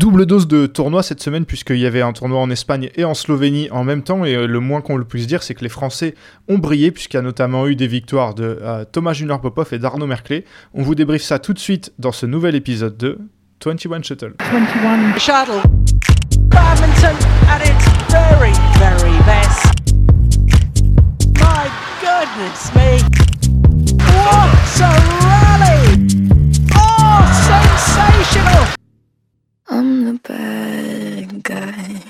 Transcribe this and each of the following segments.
double dose de tournoi cette semaine puisqu'il y avait un tournoi en Espagne et en Slovénie en même temps et euh, le moins qu'on le puisse dire c'est que les Français ont brillé puisqu'il y a notamment eu des victoires de euh, Thomas Junior Popov et d'Arnaud Merclé. On vous débriefe ça tout de suite dans ce nouvel épisode de 21 Shuttle. 21 Shuttle. Badminton at its very, very best. My goodness me. What a rally! Oh, sensational! I'm the bad guy.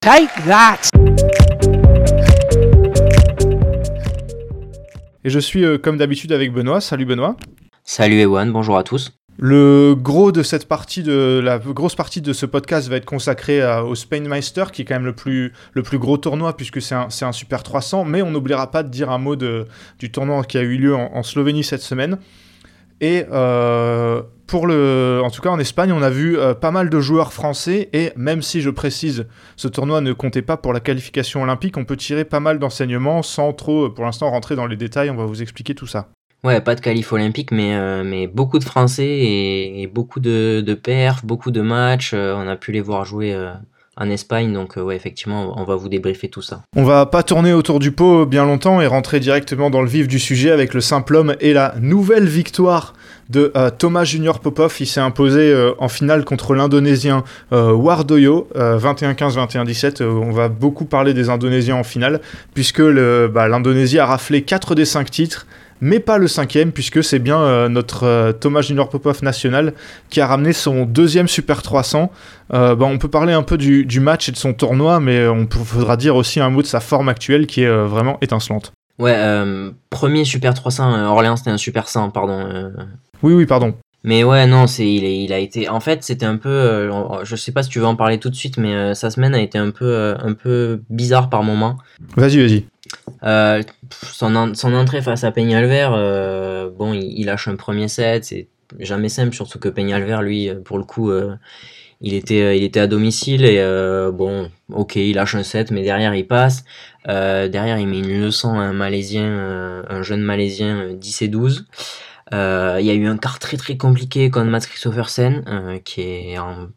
Take that! Et je suis euh, comme d'habitude avec Benoît. Salut Benoît. Salut Ewan, bonjour à tous. Le gros de cette partie de la grosse partie de ce podcast va être consacré au Spain Meister qui est quand même le plus le plus gros tournoi puisque c'est un, un, super 300 mais on n'oubliera pas de dire un mot de, du tournoi qui a eu lieu en, en Slovénie cette semaine et euh, pour le, en tout cas en Espagne, on a vu euh, pas mal de joueurs français et même si je précise, ce tournoi ne comptait pas pour la qualification olympique, on peut tirer pas mal d'enseignements sans trop, pour l'instant, rentrer dans les détails. On va vous expliquer tout ça. Ouais, pas de qualif olympique, mais, euh, mais beaucoup de Français et, beaucoup de, de perfs, beaucoup de matchs. on a pu les voir jouer en Espagne. Donc ouais, effectivement, on va vous débriefer tout ça. On va pas tourner autour du pot bien longtemps et rentrer directement dans le vif du sujet avec le simple homme et la nouvelle victoire de euh, Thomas Junior Popov. Il s'est imposé euh, en finale contre l'Indonésien euh, Wardoyo, 21-15, 21-17. on va beaucoup parler des Indonésiens en finale, puisque bah, l'Indonésie a raflé 4 des 5 titres mais pas le cinquième, puisque c'est bien euh, notre euh, Thomas Junior Popov national qui a ramené son deuxième Super 300. Euh, bah, on peut parler un peu du, match et de son tournoi, mais on faudra dire aussi un mot de sa forme actuelle qui est vraiment étincelante. Ouais, premier Super 300, Orléans c'était un Super 100, pardon. Oui, oui, pardon. Mais ouais, non, c'est il, il a été. En fait, c'était un peu. je sais pas si tu veux en parler tout de suite, mais sa semaine a été un peu, un peu bizarre par moment. Vas-y, vas-y. Euh, son, entrée face à Peñalver, euh, bon, il, lâche un premier set, c'est jamais simple, surtout que Peñalver, lui, euh, pour le coup, euh, il, était, il était à domicile et bon, ok, il lâche un set, mais derrière il passe. derrière, il met une leçon à un Malaisien, un jeune Malaisien 10 et 12. Il y a eu un quart très très compliqué contre Mats Christophersen, qui est en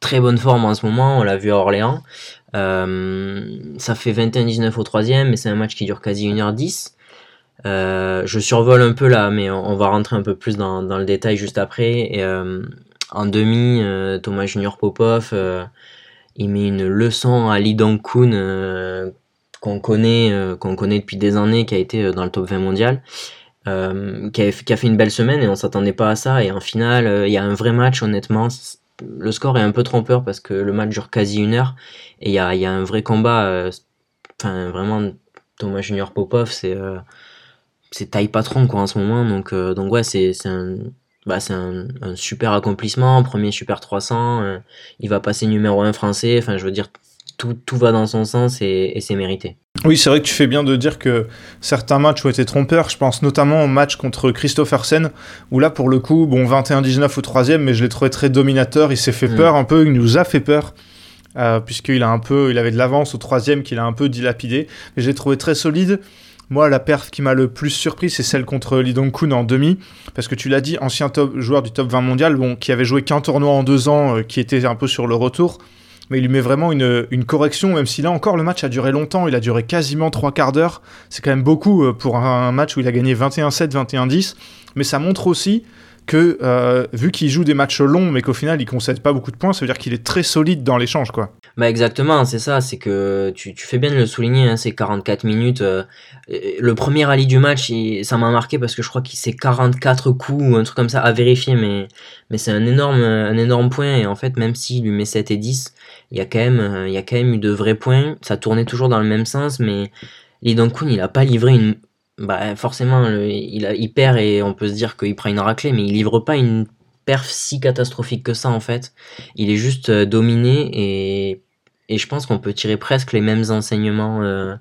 très bonne forme en ce moment, on l'a vu à Orléans. Euh, ça fait 21-19 au troisième, mais c'est un match qui dure quasi 1h10. Euh, je survole un peu là, mais on, va rentrer un peu plus dans, le détail juste après. Euh, en demi, Thomas Junior Popov, il met une leçon à Lee Dong-kun qu'on connaît, qu'on connaît depuis des années, qui a été dans le top 20 mondial. Qui a, qui, a, fait une belle semaine et on s'attendait pas à ça. Et en finale, il y a un vrai match, honnêtement le score est un peu trompeur parce que le match dure quasi une heure et il y a, y a, un vrai combat. Euh, enfin, vraiment, Thomas Junior Popov, c'est euh, c'est taille patron quoi en ce moment. Donc, euh, donc ouais, c'est un, bah, un, un, super accomplissement. Premier super 300. il va passer numéro 1 français. Enfin, je veux dire, tout, tout va dans son sens et, et c'est mérité. Oui, c'est vrai que tu fais bien de dire que certains matchs ont été trompeurs. Je pense notamment au match contre Christophersen, où là, pour le coup, bon, 21-19 au troisième, mais je l'ai trouvé très dominateur. Il s'est fait mm. peur un peu, il nous a fait peur. Euh, puisqu'il a un peu, il avait de l'avance au troisième qu'il a un peu dilapidé. Mais j'ai trouvé très solide. Moi, la perf qui m'a le plus surpris, c'est celle contre Lee Dong-kun en demi, parce que tu l'as dit, ancien joueur du top 20 mondial, bon, qui avait joué qu'un tournoi en deux ans, euh, qui était un peu sur le retour mais il lui met vraiment une, correction, même si là encore le match a duré longtemps, il a duré quasiment trois quarts d'heure. C'est quand même beaucoup euh, pour un match où il a gagné 21-7, 21-10, mais ça montre aussi que euh, vu qu'il joue des matchs longs mais qu'au final il concède pas beaucoup de points, ça veut dire qu'il est très solide dans l'échange quoi. Bah exactement, c'est ça, c'est que tu, tu, fais bien de le souligner, hein, c'est 44 minutes. Euh, le premier rallye du match, ça m'a marqué parce que je crois qu'il c'est 44 coups ou un truc comme ça à vérifier, mais, mais c'est un énorme, un énorme point et en fait même s'il lui met 7 et 10, il y a quand même, il y a quand même eu de vrais points, ça tournait toujours dans le même sens, mais Lee il a pas livré une, bah forcément il, a, il perd et on peut se dire qu'il prend une raclée, mais il livre pas une perf si catastrophique que ça en fait. Il est juste euh, dominé et, et je pense qu'on peut tirer presque les mêmes enseignements euh,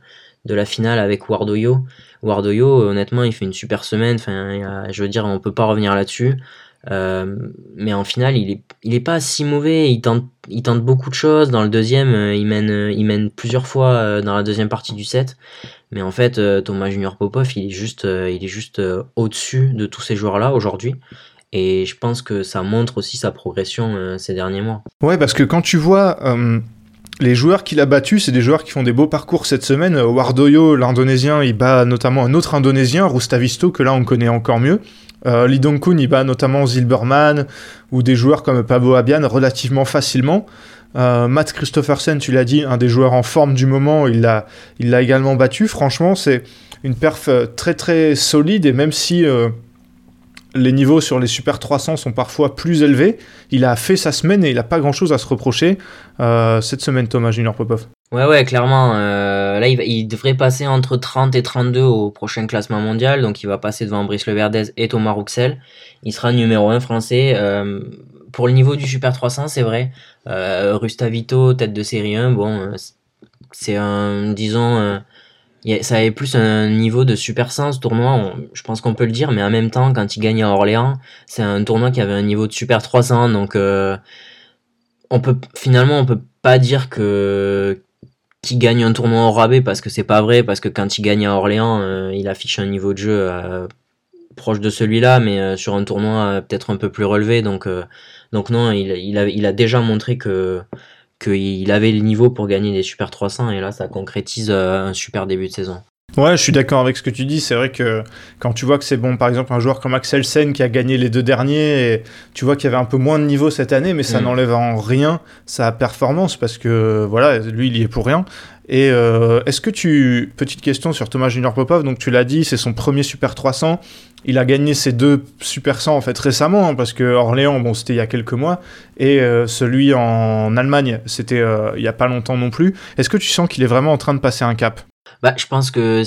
de la finale avec Wardoyo. Wardoyo, honnêtement, il fait une super semaine. Enfin, je veux dire, on peut pas revenir là-dessus. Euh, mais en finale, il est, il est pas si mauvais. Il tente, il tente beaucoup de choses. Dans le deuxième, il mène, il mène plusieurs fois dans la deuxième partie du set. Mais en fait, Thomas Junior Popov, il est juste, est juste au-dessus de tous ces joueurs-là aujourd'hui. Et je pense que ça montre aussi sa progression ces derniers mois. Ouais, parce que quand tu vois les joueurs qu'il a battus, c'est des joueurs qui font des beaux parcours cette semaine. Wardoyo, l'Indonésien, il bat notamment un autre Indonésien, Rustavisto, que là on connaît encore mieux. Euh, Lee Dong-kun, il bat notamment Zilberman ou des joueurs comme Pablo Abian relativement facilement. Euh, Matt Christophersen, tu l'as dit, un des joueurs en forme du moment, il l'a il également battu. Franchement, c'est une perf euh, très très solide et même si euh, les niveaux sur les Super 300 sont parfois plus élevés. Il a fait sa semaine et il n'a pas grand chose à se reprocher cette semaine, Thomas Junior Popov. Ouais, ouais, clairement. Là, il, devrait passer entre 30 et 32 au prochain classement mondial. Donc, il va passer devant Brice Leverdez et Thomas Rouxel. Il sera numéro 1 français. Pour le niveau du Super 300, c'est vrai. Rustavito, tête de série 1, bon, c'est un, disons, ça avait plus un niveau de super sens tournoi, je pense qu'on peut le dire, mais en même temps, quand il gagne à Orléans, c'est un tournoi qui avait un niveau de super 300, donc euh, on peut finalement on peut pas dire que qu'il gagne un tournoi au rabais parce que c'est pas vrai, parce que quand il gagne à Orléans, euh, il affiche un niveau de jeu euh, proche de celui-là, mais sur un tournoi peut-être un peu plus relevé, donc donc non, il, il, a, il a déjà montré que qu'il avait le niveau pour gagner des Super 300 et là ça concrétise euh, un super début de saison. Ouais, je suis d'accord avec ce que tu dis. C'est vrai que quand tu vois que c'est bon, par exemple, un joueur comme Axel Sen qui a gagné les deux derniers, et tu vois qu'il y avait un peu moins de niveau cette année, mais ça mm. n'enlève en rien sa performance parce que voilà, lui il y est pour rien. Et euh, est-ce que tu. Petite question sur Thomas Junior Popov, donc tu l'as dit, c'est son premier Super 300. Il a gagné ses deux Super 100 en fait récemment, hein, parce que Orléans, bon, c'était il y a quelques mois, et euh, celui en Allemagne, c'était euh, il y a pas longtemps non plus. Est-ce que tu sens qu'il est vraiment en train de passer un cap? Bah, je pense que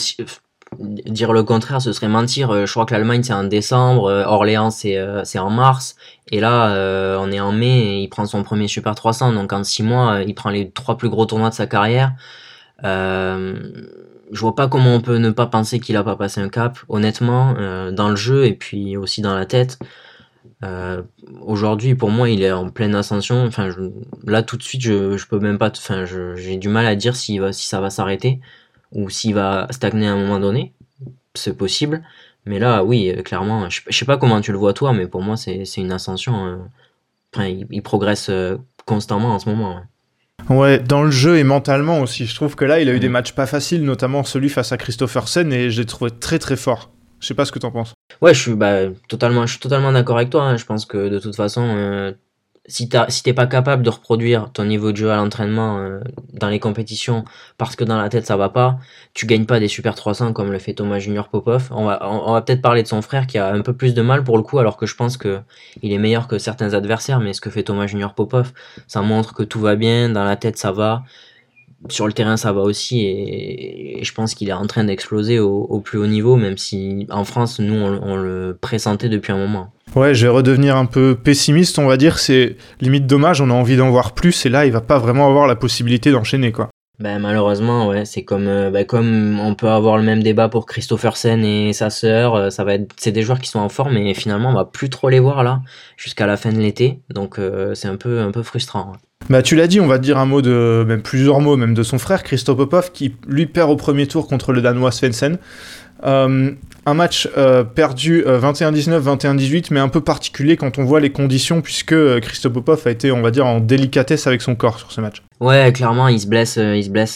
dire le contraire, ce serait mentir. Je crois que l'Allemagne c'est en décembre, Orléans c'est en mars, et là on est en mai, et il prend son premier Super 300, donc en six mois, il prend les trois plus gros tournois de sa carrière. Euh, je vois pas comment on peut ne pas penser qu'il a pas passé un cap, honnêtement, euh, dans le jeu et puis aussi dans la tête. Euh, aujourd'hui, pour moi, il est en pleine ascension. Enfin, là, tout de suite, je, peux même pas. Enfin, j'ai du mal à dire si, ça va s'arrêter ou s'il va stagner à un moment donné. C'est possible. Mais là, oui, clairement, je, sais pas comment tu le vois toi, mais pour moi, c'est une ascension. enfin, il, progresse constamment en ce moment. Dans le jeu et mentalement aussi. Je trouve que là, il a eu des mm. matchs pas faciles, notamment celui face à Christophersen, et je l'ai trouvé très très fort. Je sais pas ce que t'en penses. Ouais, je suis bah, totalement, je suis totalement d'accord avec toi. Hein. Je pense que de toute façon, euh, si t'es pas capable de reproduire ton niveau de jeu à l'entraînement euh, dans les compétitions parce que dans la tête ça va pas, tu gagnes pas des Super 300 comme le fait Thomas Junior Popov. On va, on, va peut-être parler de son frère qui a un peu plus de mal pour le coup, alors que je pense que il est meilleur que certains adversaires. Mais ce que fait Thomas Junior Popov, ça montre que tout va bien, dans la tête ça va, sur le terrain ça va aussi, et, je pense qu'il est en train d'exploser au, plus haut niveau, même si en France nous on le pressentait depuis un moment. Ouais, je vais redevenir un peu pessimiste, on va dire. C'est limite dommage, on a envie d'en voir plus, et là, il va pas vraiment avoir la possibilité d'enchaîner, quoi. Ben, malheureusement, ouais, c'est comme, euh, ben, comme on peut avoir le même débat pour Christophersen et sa sœur. Euh, ça va être, c'est des joueurs qui sont en forme, et finalement, on va plus trop les voir là jusqu'à la fin de l'été. Donc, euh, c'est un peu, un peu frustrant. Bah, tu l'as dit, on va dire un mot de, même plusieurs mots, même de son frère Christophe Popov, qui lui perd au premier tour contre le Danois Svensson. Euh, un match euh, perdu 21-19, euh, 21-18, mais un peu particulier quand on voit les conditions, puisque Christophe Popov a été, on va dire, en délicatesse avec son corps sur ce match. Ouais, clairement, il se blesse,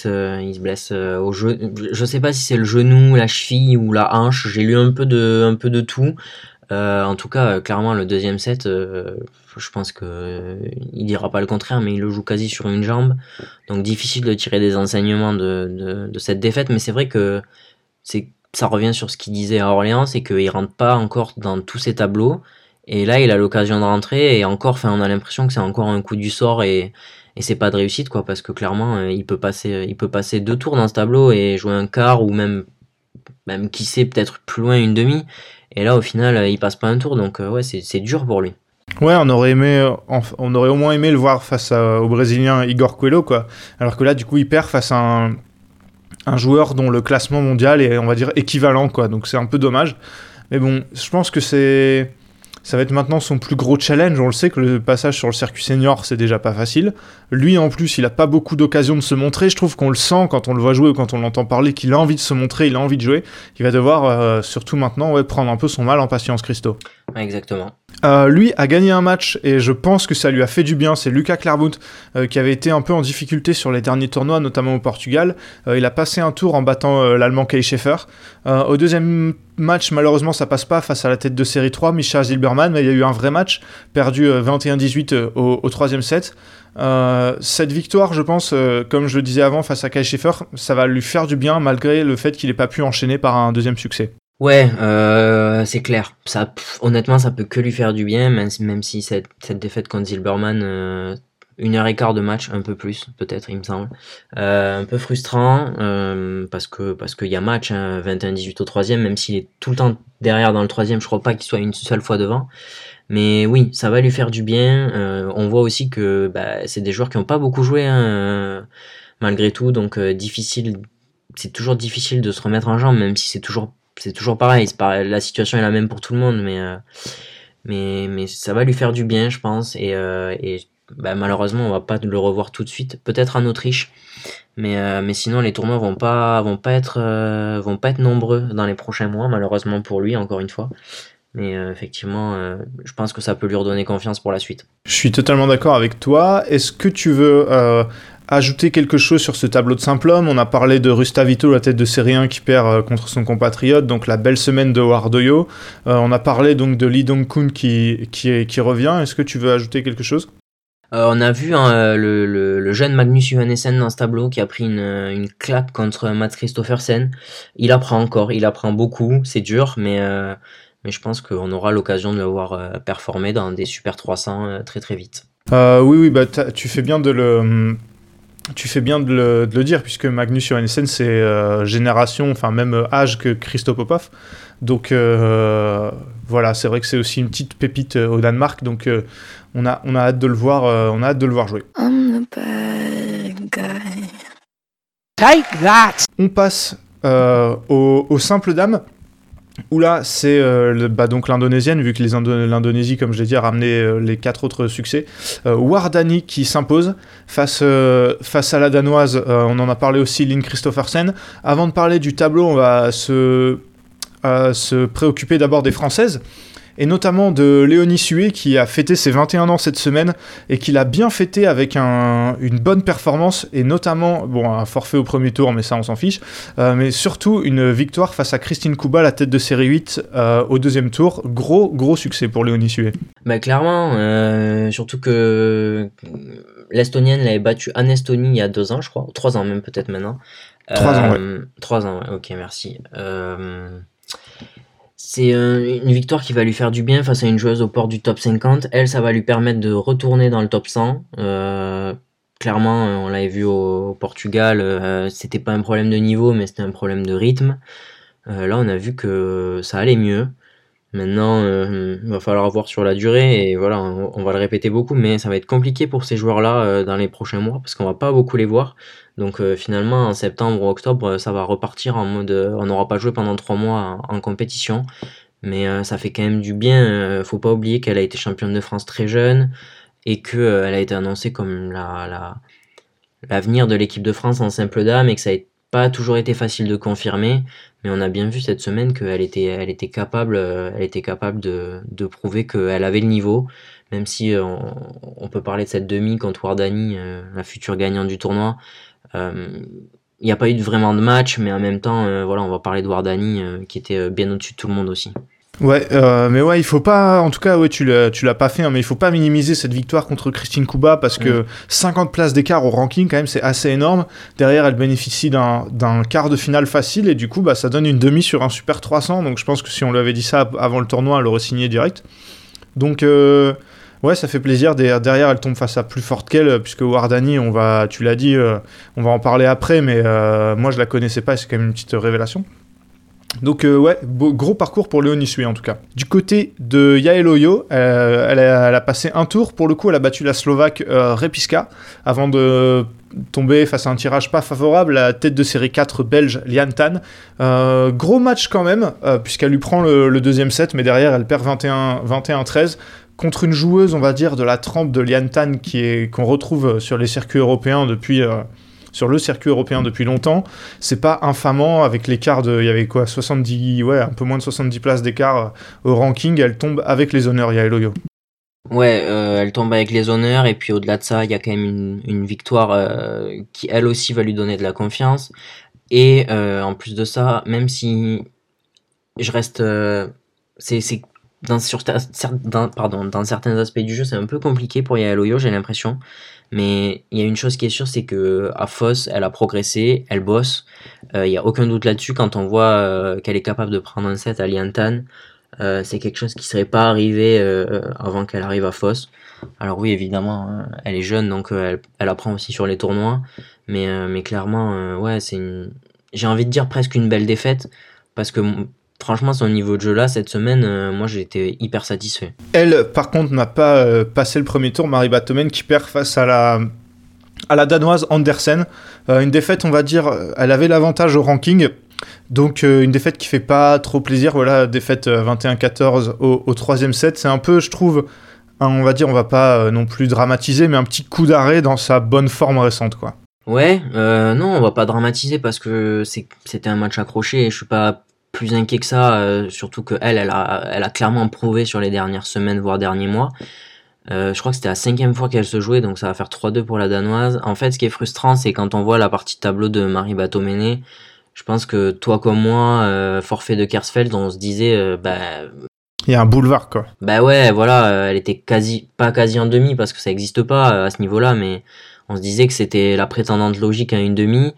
au jeu. Je sais pas si c'est le genou, la cheville ou la hanche. J'ai lu un peu de tout. En tout cas, clairement, le deuxième set, je pense que il dira pas le contraire, mais il le joue quasi sur une jambe. Donc difficile de tirer des enseignements de, de, de cette défaite. Mais c'est vrai que c'est ça revient sur ce qu'il disait à Orléans, c'est qu'il rentre pas encore dans tous ses tableaux. Et là, il a l'occasion de rentrer et encore, on a l'impression que c'est encore un coup du sort et, et c'est pas de réussite, quoi, parce que clairement, euh, il peut passer, il peut passer deux tours dans ce tableau et jouer un quart ou même, même qui sait, peut-être plus loin une demi. Et là, au final, euh, il passe pas un tour, donc euh, ouais, c'est dur pour lui. Ouais, on aurait aimé, on aurait au moins aimé le voir face au Brésilien Igor Coelho, quoi. Alors que là, du coup, il perd face à un, un joueur dont le classement mondial est, on va dire, équivalent, quoi. Donc c'est un peu dommage. Mais bon, je pense que c'est. Ça va être maintenant son plus gros challenge. On le sait que le passage sur le circuit senior, c'est déjà pas facile. Lui, en plus, il a pas beaucoup d'occasions de se montrer. Je trouve qu'on le sent quand on le voit jouer ou quand on l'entend parler qu'il a envie de se montrer, il a envie de jouer. Il va devoir, euh, surtout maintenant, ouais, prendre un peu son mal en patience, Christo. exactement. Euh, lui a gagné un match et je pense que ça lui a fait du bien. C'est Lucas Clairvout euh, qui avait été un peu en difficulté sur les derniers tournois, notamment au Portugal. Euh, il a passé un tour en battant l'Allemand Kai Schaeffer. au deuxième match, malheureusement, ça passe pas face à la tête de série 3, Misha Zilberman, mais il y a eu un vrai match, perdu 21-18 au, au, troisième set. cette victoire, je pense, comme je le disais avant, face à Kai Schaeffer, ça va lui faire du bien malgré le fait qu'il n'ait pas pu enchaîner par un deuxième succès. Ouais, euh, c'est clair. Ça, honnêtement, ça peut que lui faire du bien, même, même si cette, cette défaite contre Zilberman, euh, une heure et quart de match, un peu plus, peut-être, il me semble. Euh, un peu frustrant, euh, parce que parce qu'il y a match, hein, 21-18 au troisième, même s'il est tout le temps derrière dans le troisième, je crois pas qu'il soit une seule fois devant. Mais oui, ça va lui faire du bien. Euh, on voit aussi que bah, c'est des joueurs qui n'ont pas beaucoup joué, hein, malgré tout, donc difficile. C'est toujours difficile de se remettre en jambe, même si c'est toujours c'est toujours pareil, La situation est la même pour tout le monde, mais, euh, mais, mais ça va lui faire du bien, je pense. Et, euh, bah, malheureusement, on va pas le revoir tout de suite. Peut-être en Autriche, mais, euh, mais sinon, les tournois vont pas, vont pas être, vont pas être nombreux dans les prochains mois, malheureusement pour lui, encore une fois. Mais effectivement, je pense que ça peut lui redonner confiance pour la suite. Je suis totalement d'accord avec toi. Est-ce que tu veux ajouter quelque chose sur ce tableau de simple homme? On a parlé de Rustavito, la tête de série 1 qui perd euh, contre son compatriote, donc la belle semaine de Wardoyo. Euh, on a parlé donc de Lee Dong-kun qui, qui, qui, revient. Est-ce que tu veux ajouter quelque chose? Euh, on a vu hein, le, le, jeune Magnus Johannessen dans ce tableau qui a pris une, une claque contre Matt Christophersen. Il apprend encore, il apprend beaucoup, c'est dur, mais, mais je pense qu'on aura l'occasion de le voir performer dans des Super 300 très très vite. oui, oui, bah, tu fais bien de le, tu fais bien de le, dire, puisque Magnus Johannessen, c'est euh, génération, enfin même euh, âge que Christo Popov. Donc euh, voilà, c'est vrai que c'est aussi une petite pépite au Danemark, donc on, a, on a hâte de le voir, on a hâte de le voir jouer. Take that. On passe aux au simple dames. Oula, c'est euh, bah, donc l'indonésienne, vu que l'Indonésie, comme je l'ai dit, a ramené euh, les quatre autres succès. Euh, Wardani qui s'impose face, à la danoise, on en a parlé aussi, Lynn Christophersen. Avant de parler du tableau, on va se, se préoccuper d'abord des françaises et notamment de Léonie Sué qui a fêté ses 21 ans cette semaine et qui l'a bien fêté avec une bonne performance et notamment, bon, un forfait au premier tour, mais ça on s'en fiche, euh, mais surtout une victoire face à Christine Kuba, la tête de série 8 euh, au deuxième tour. Gros, gros succès pour Léonie Sué. Bah, clairement, euh, surtout que l'Estonienne l'avait battue en Estonie il y a deux ans, je crois, trois ans même peut-être maintenant. Trois ans, ouais. Trois ans, ouais, ok, merci. Euh, c'est une victoire qui va lui faire du bien face à une joueuse au port du top 50. Elle, ça va lui permettre de retourner dans le top 100. Euh, clairement, euh, on l'avait vu au, Portugal, euh, c'était pas un problème de niveau, mais c'était un problème de rythme. là, on a vu que ça allait mieux. Maintenant, il va falloir voir sur la durée et voilà, on, va le répéter beaucoup, mais ça va être compliqué pour ces joueurs-là dans les prochains mois parce qu'on va pas beaucoup les voir. Donc euh, finalement, en septembre ou octobre, ça va repartir en mode euh, on n'aura pas joué pendant trois mois en, compétition. Mais euh, ça fait quand même du bien. faut pas oublier qu'elle a été championne de France très jeune et qu'elle a été annoncée comme la, l'avenir de l'équipe de France en simple dame et que ça n'a pas toujours été facile de confirmer. Mais on a bien vu cette semaine qu'elle était, capable, elle était capable de, de prouver qu'elle avait le niveau même si on, peut parler de cette demi contre Wardani, la future gagnante du tournoi, euh, il n'y a pas eu vraiment de match, mais en même temps, euh, voilà, on va parler de Wardani euh, qui était bien au-dessus de tout le monde aussi. Ouais, mais ouais, il faut pas, en tout cas, ouais, tu l'as, tu l'as pas fait, hein, mais il faut pas minimiser cette victoire contre Christine Kuba parce que 50 mm. places d'écart au ranking, quand même, c'est assez énorme. Derrière, elle bénéficie d'un, quart de finale facile et du coup, bah, ça donne une demi sur un Super 300. Donc, je pense que si on lui avait dit ça avant le tournoi, elle aurait signé direct. Donc, Ouais, ça fait plaisir. Derrière, elle tombe face à plus forte qu'elle, puisque Wardani, on va, tu l'as dit, euh, on va en parler après, mais euh, moi je la connaissais pas, c'est quand même une petite révélation. Donc euh, ouais, gros parcours pour Léonie Sui en tout cas. Du côté de Yael Oyo, elle, a, passé un tour, pour le coup elle a battu la Slovaque Repiska avant de tomber face à un tirage pas favorable, la tête de série 4 belge Lian Tan. gros match quand même, puisqu'elle lui prend le, deuxième set, mais derrière elle perd 21-13 contre une joueuse, on va dire, de la trempe de Lian Tan qu'on retrouve sur les circuits européens depuis, euh, sur le circuit européen depuis longtemps. C'est pas infamant avec l'écart de, il y avait quoi, 70, ouais, un peu moins de 70 places d'écart au ranking. Elle tombe avec les honneurs, Yael Oyo. Ouais, euh, elle tombe avec les honneurs et puis au-delà de ça, il y a quand même une, victoire euh, qui elle aussi va lui donner de la confiance. Et euh, en plus de ça, même si je reste, euh, c'est dans pardon dans certains aspects du jeu, c'est un peu compliqué pour Yael Oyo, j'ai l'impression. Mais il y a une chose qui est sûre, c'est que à Foss, elle a progressé, elle bosse. Il y a aucun doute là-dessus quand on voit qu'elle est capable de prendre un set à Liantan. Euh, c'est quelque chose qui serait pas arrivé euh, avant qu'elle arrive à Foss. Alors oui, évidemment, hein, elle est jeune, donc euh, elle, apprend aussi sur les tournois. Mais, mais clairement, ouais, c'est une... J'ai envie de dire presque une belle défaite. Parce que franchement, son niveau de jeu là, cette semaine, moi j'ai été hyper satisfait. Elle, par contre, n'a pas passé le premier tour, Marie Batomen, qui perd face à la, à la danoise Andersen. une défaite, on va dire, elle avait l'avantage au ranking. Donc euh, une défaite qui fait pas trop plaisir, voilà, défaite 21-14 euh, au, troisième set, c'est un peu, je trouve, on va dire, on va pas euh, non plus dramatiser, mais un petit coup d'arrêt dans sa bonne forme récente, quoi. Ouais, non, on va pas dramatiser parce que c'était un match accroché et je suis pas plus inquiet que ça, surtout que elle, elle a, elle a clairement prouvé sur les dernières semaines, voire derniers mois. je crois que c'était la cinquième fois qu'elle se jouait, donc ça va faire 3-2 pour la danoise. En fait, ce qui est frustrant, c'est quand on voit la partie tableau de Marie Batomene, je pense que toi comme moi, euh, forfait de Kersfeld, on se disait, euh, bah, il y a un boulevard quoi. Bah ouais, voilà, euh, elle était quasi, pas quasi en demi parce que ça n'existe pas à ce niveau-là, mais on se disait que c'était la prétendante logique à une demi.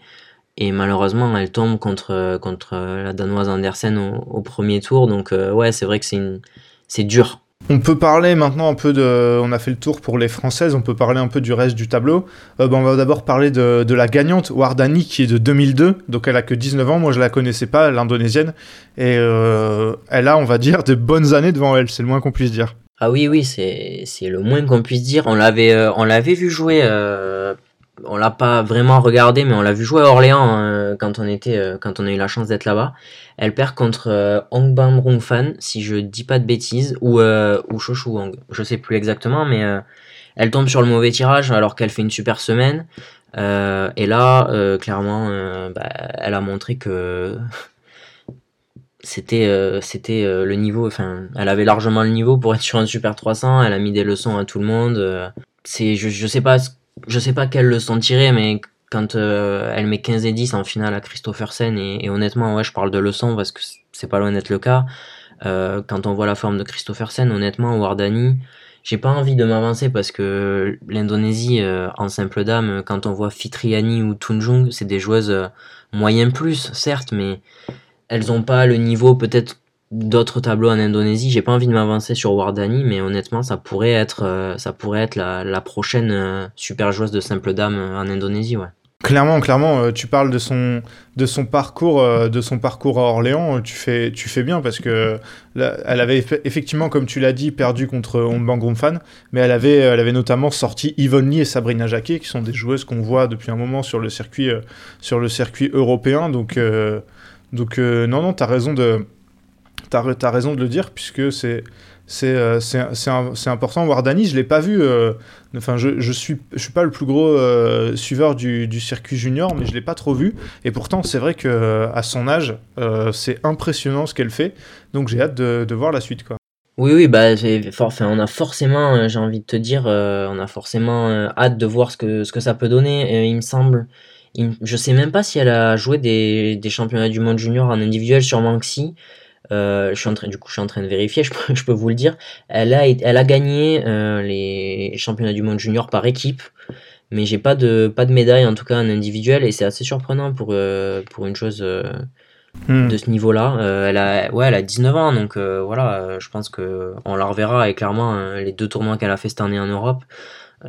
Et malheureusement, elle tombe contre, contre la Danoise Andersen au, premier tour. Donc ouais, c'est vrai que c'est une, c'est dur. On peut parler maintenant un peu de. On a fait le tour pour les Françaises, on peut parler un peu du reste du tableau. Euh, ben, on va d'abord parler de, la gagnante, Wardani, qui est de 2002, donc elle a que 19 ans. Moi, je la connaissais pas, l'Indonésienne. Et euh, elle a, on va dire, de bonnes années devant elle, c'est le moins qu'on puisse dire. Ah oui, oui, c'est le moins qu'on puisse dire. On l'avait euh, l'avait vu jouer on l'a pas vraiment regardé, mais on l'a vu jouer à Orléans hein, quand on était, euh, quand on a eu la chance d'être là-bas. Elle perd contre euh, Hong Bang Fan, si je dis pas de bêtises, ou euh, ou Shoshu Wang, je sais plus exactement, mais euh, elle tombe sur le mauvais tirage alors qu'elle fait une super semaine. et là, clairement, bah, elle a montré que c'était c'était le niveau. Enfin, elle avait largement le niveau pour être sur un super 300. Elle a mis des leçons à tout le monde. c'est je je sais pas je sais pas quelle leçon tirer, mais quand euh, elle met 15 et 10 en finale à Christophersen, et, et, honnêtement, ouais, je parle de leçon parce que c'est pas loin d'être le cas. Euh, quand on voit la forme de Christophersen, honnêtement, Wardani, j'ai pas envie de m'avancer parce que l'Indonésie euh, en simple dame, quand on voit Fitriani ou Tunjung, c'est des joueuses moyen plus, certes, mais elles ont pas le niveau peut-être d'autres tableaux en Indonésie. J'ai pas envie de m'avancer sur Wardani, mais honnêtement, ça pourrait être, euh, ça pourrait être la, la prochaine euh, super joueuse de simple dame euh, en Indonésie, ouais. Clairement, clairement, tu parles de son, de son parcours, de son parcours à Orléans. Tu fais, tu fais bien parce que elle avait effectivement, comme tu l'as dit, perdu contre Ombang Fan, mais elle avait, elle avait notamment sorti Yvonne Lee et Sabrina Jacquet, qui sont des joueuses qu'on voit depuis un moment sur le circuit, sur le circuit européen. Donc, donc non, non, t'as raison de, T'as as raison de le dire, puisque c'est c'est euh, important. Wardani, je l'ai pas vu. Euh, enfin, je, je suis je suis pas le plus gros euh, suiveur du, du, circuit junior, mais je l'ai pas trop vu. Et pourtant, c'est vrai que à son âge, c'est impressionnant ce qu'elle fait. Donc, j'ai hâte de, de, voir la suite, quoi. Oui, oui, bah, enfin, on a forcément, j'ai envie de te dire, on a forcément hâte de voir ce que ce que ça peut donner. il me semble. je sais même pas si elle a joué des, des championnats du monde junior en individuel, sûrement que si. Euh, je suis en train, du coup, je suis en train de vérifier. Je peux, je peux vous le dire. Elle a, elle a gagné euh, les championnats du monde junior par équipe, mais j'ai pas de, pas de médaille en tout cas en individuel et c'est assez surprenant pour, euh, pour une chose hmm. de ce niveau-là. elle a, ouais, elle a 19 ans, donc voilà, je pense que on la reverra et clairement les deux tournois qu'elle a fait cette année en Europe,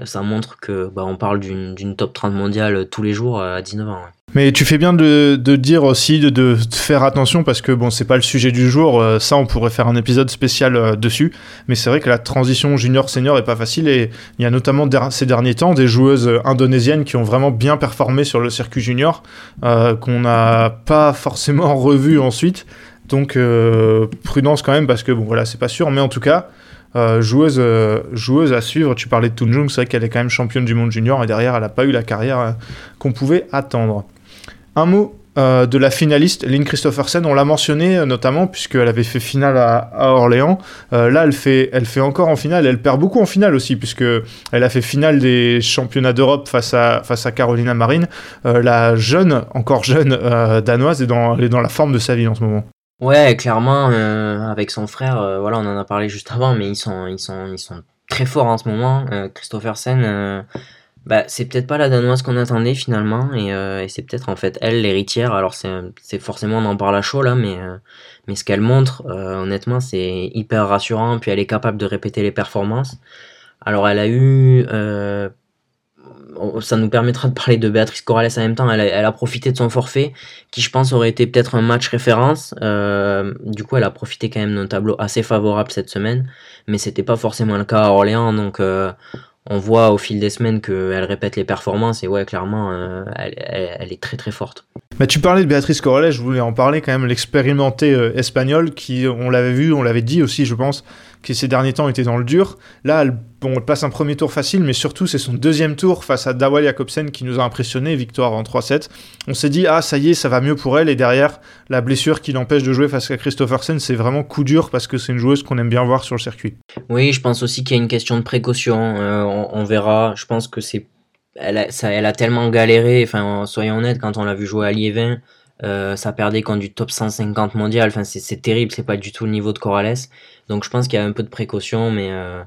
ça montre que bah, on parle d'une top 30 mondiale tous les jours à 19 ans. Mais tu fais bien de, dire aussi de, faire attention parce que bon, c'est pas le sujet du jour. Euh, ça, on pourrait faire un épisode spécial euh, dessus. Mais c'est vrai que la transition junior-senior est pas facile et il y a notamment ces derniers temps des joueuses indonésiennes qui ont vraiment bien performé sur le circuit junior euh, qu'on n'a pas forcément revu ensuite. Donc prudence quand même parce que bon voilà, c'est pas sûr. Mais en tout cas, joueuse, joueuse à suivre. Tu parlais de Tunjung, c'est vrai qu'elle est quand même championne du monde junior et derrière, elle n'a pas eu la carrière qu'on pouvait attendre. Un mot euh, de la finaliste, Lynn Christophersen, on l'a mentionné euh, notamment puisqu'elle avait fait finale à, Orléans. Euh, là, elle fait, elle fait encore en finale. Elle perd beaucoup en finale aussi puisque elle a fait finale des championnats d'Europe face à, Carolina Marine. la jeune, encore jeune danoise est elle est dans la forme de sa vie en ce moment. Ouais, clairement, avec son frère, voilà, on en a parlé juste avant, mais ils sont, ils sont, ils sont très forts en ce moment. Christophersen bah, c'est peut-être pas la danoise qu'on attendait finalement, et, euh, et c'est peut-être en fait elle l'héritière. Alors c'est forcément on en parle à chaud là, mais, euh, mais ce qu'elle montre, euh, honnêtement, c'est hyper rassurant. Puis elle est capable de répéter les performances. Alors elle a eu, ça nous permettra de parler de Béatrice Corrales en même temps. Elle a, elle profité de son forfait, qui je pense aurait été peut-être un match référence. du coup, elle a profité quand même d'un tableau assez favorable cette semaine, mais c'était pas forcément le cas à Orléans, donc on voit au fil des semaines qu'elle répète les performances et ouais, clairement, euh, elle, est très très forte. Mais tu parlais de Béatrice Corrales, je voulais en parler quand même, l'expérimenté euh, espagnol qui, on l'avait vu, on l'avait dit aussi, je pense, qui ces derniers temps était dans le dur. Là, elle, bon, elle passe un premier tour facile, mais surtout, c'est son deuxième tour face à Dawal Jakobsen qui nous a impressionné, victoire en 3-7. On s'est dit, ah, ça y est, ça va mieux pour elle, et derrière, la blessure qui l'empêche de jouer face à Christophersen, c'est vraiment coup dur parce que c'est une joueuse qu'on aime bien voir sur le circuit. Oui, je pense aussi qu'il y a une question de précaution. Euh, on, verra. Je pense que c'est. Elle a, tellement galéré, enfin, soyons honnêtes, quand on l'a vu jouer à Liévin. Euh, ça perdait quand du top 150 mondial. Enfin, c'est terrible, c'est pas du tout le niveau de Corrales. Donc je pense qu'il y a un peu de précaution, mais, euh,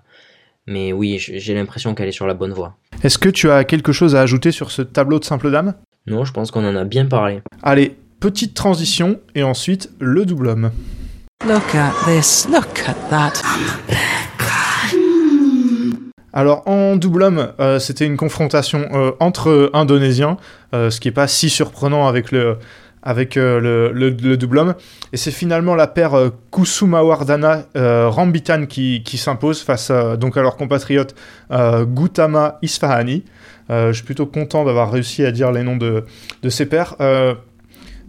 mais oui, j'ai l'impression qu'elle est sur la bonne voie. Est-ce que tu as quelque chose à ajouter sur ce tableau de simple dame? Non, je pense qu'on en a bien parlé. Allez, petite transition et ensuite le double homme. Look at this, look at that. Alors en double homme, euh, c'était une confrontation entre Indonésiens, ce qui n'est pas si surprenant avec le, avec euh, le, le, double homme. Et c'est finalement la paire euh, Kusuma Wardana euh, Rambitan qui, qui s'impose face à, donc à leur compatriote Gautama Isfahani. je suis plutôt content d'avoir réussi à dire les noms de, de ces paires.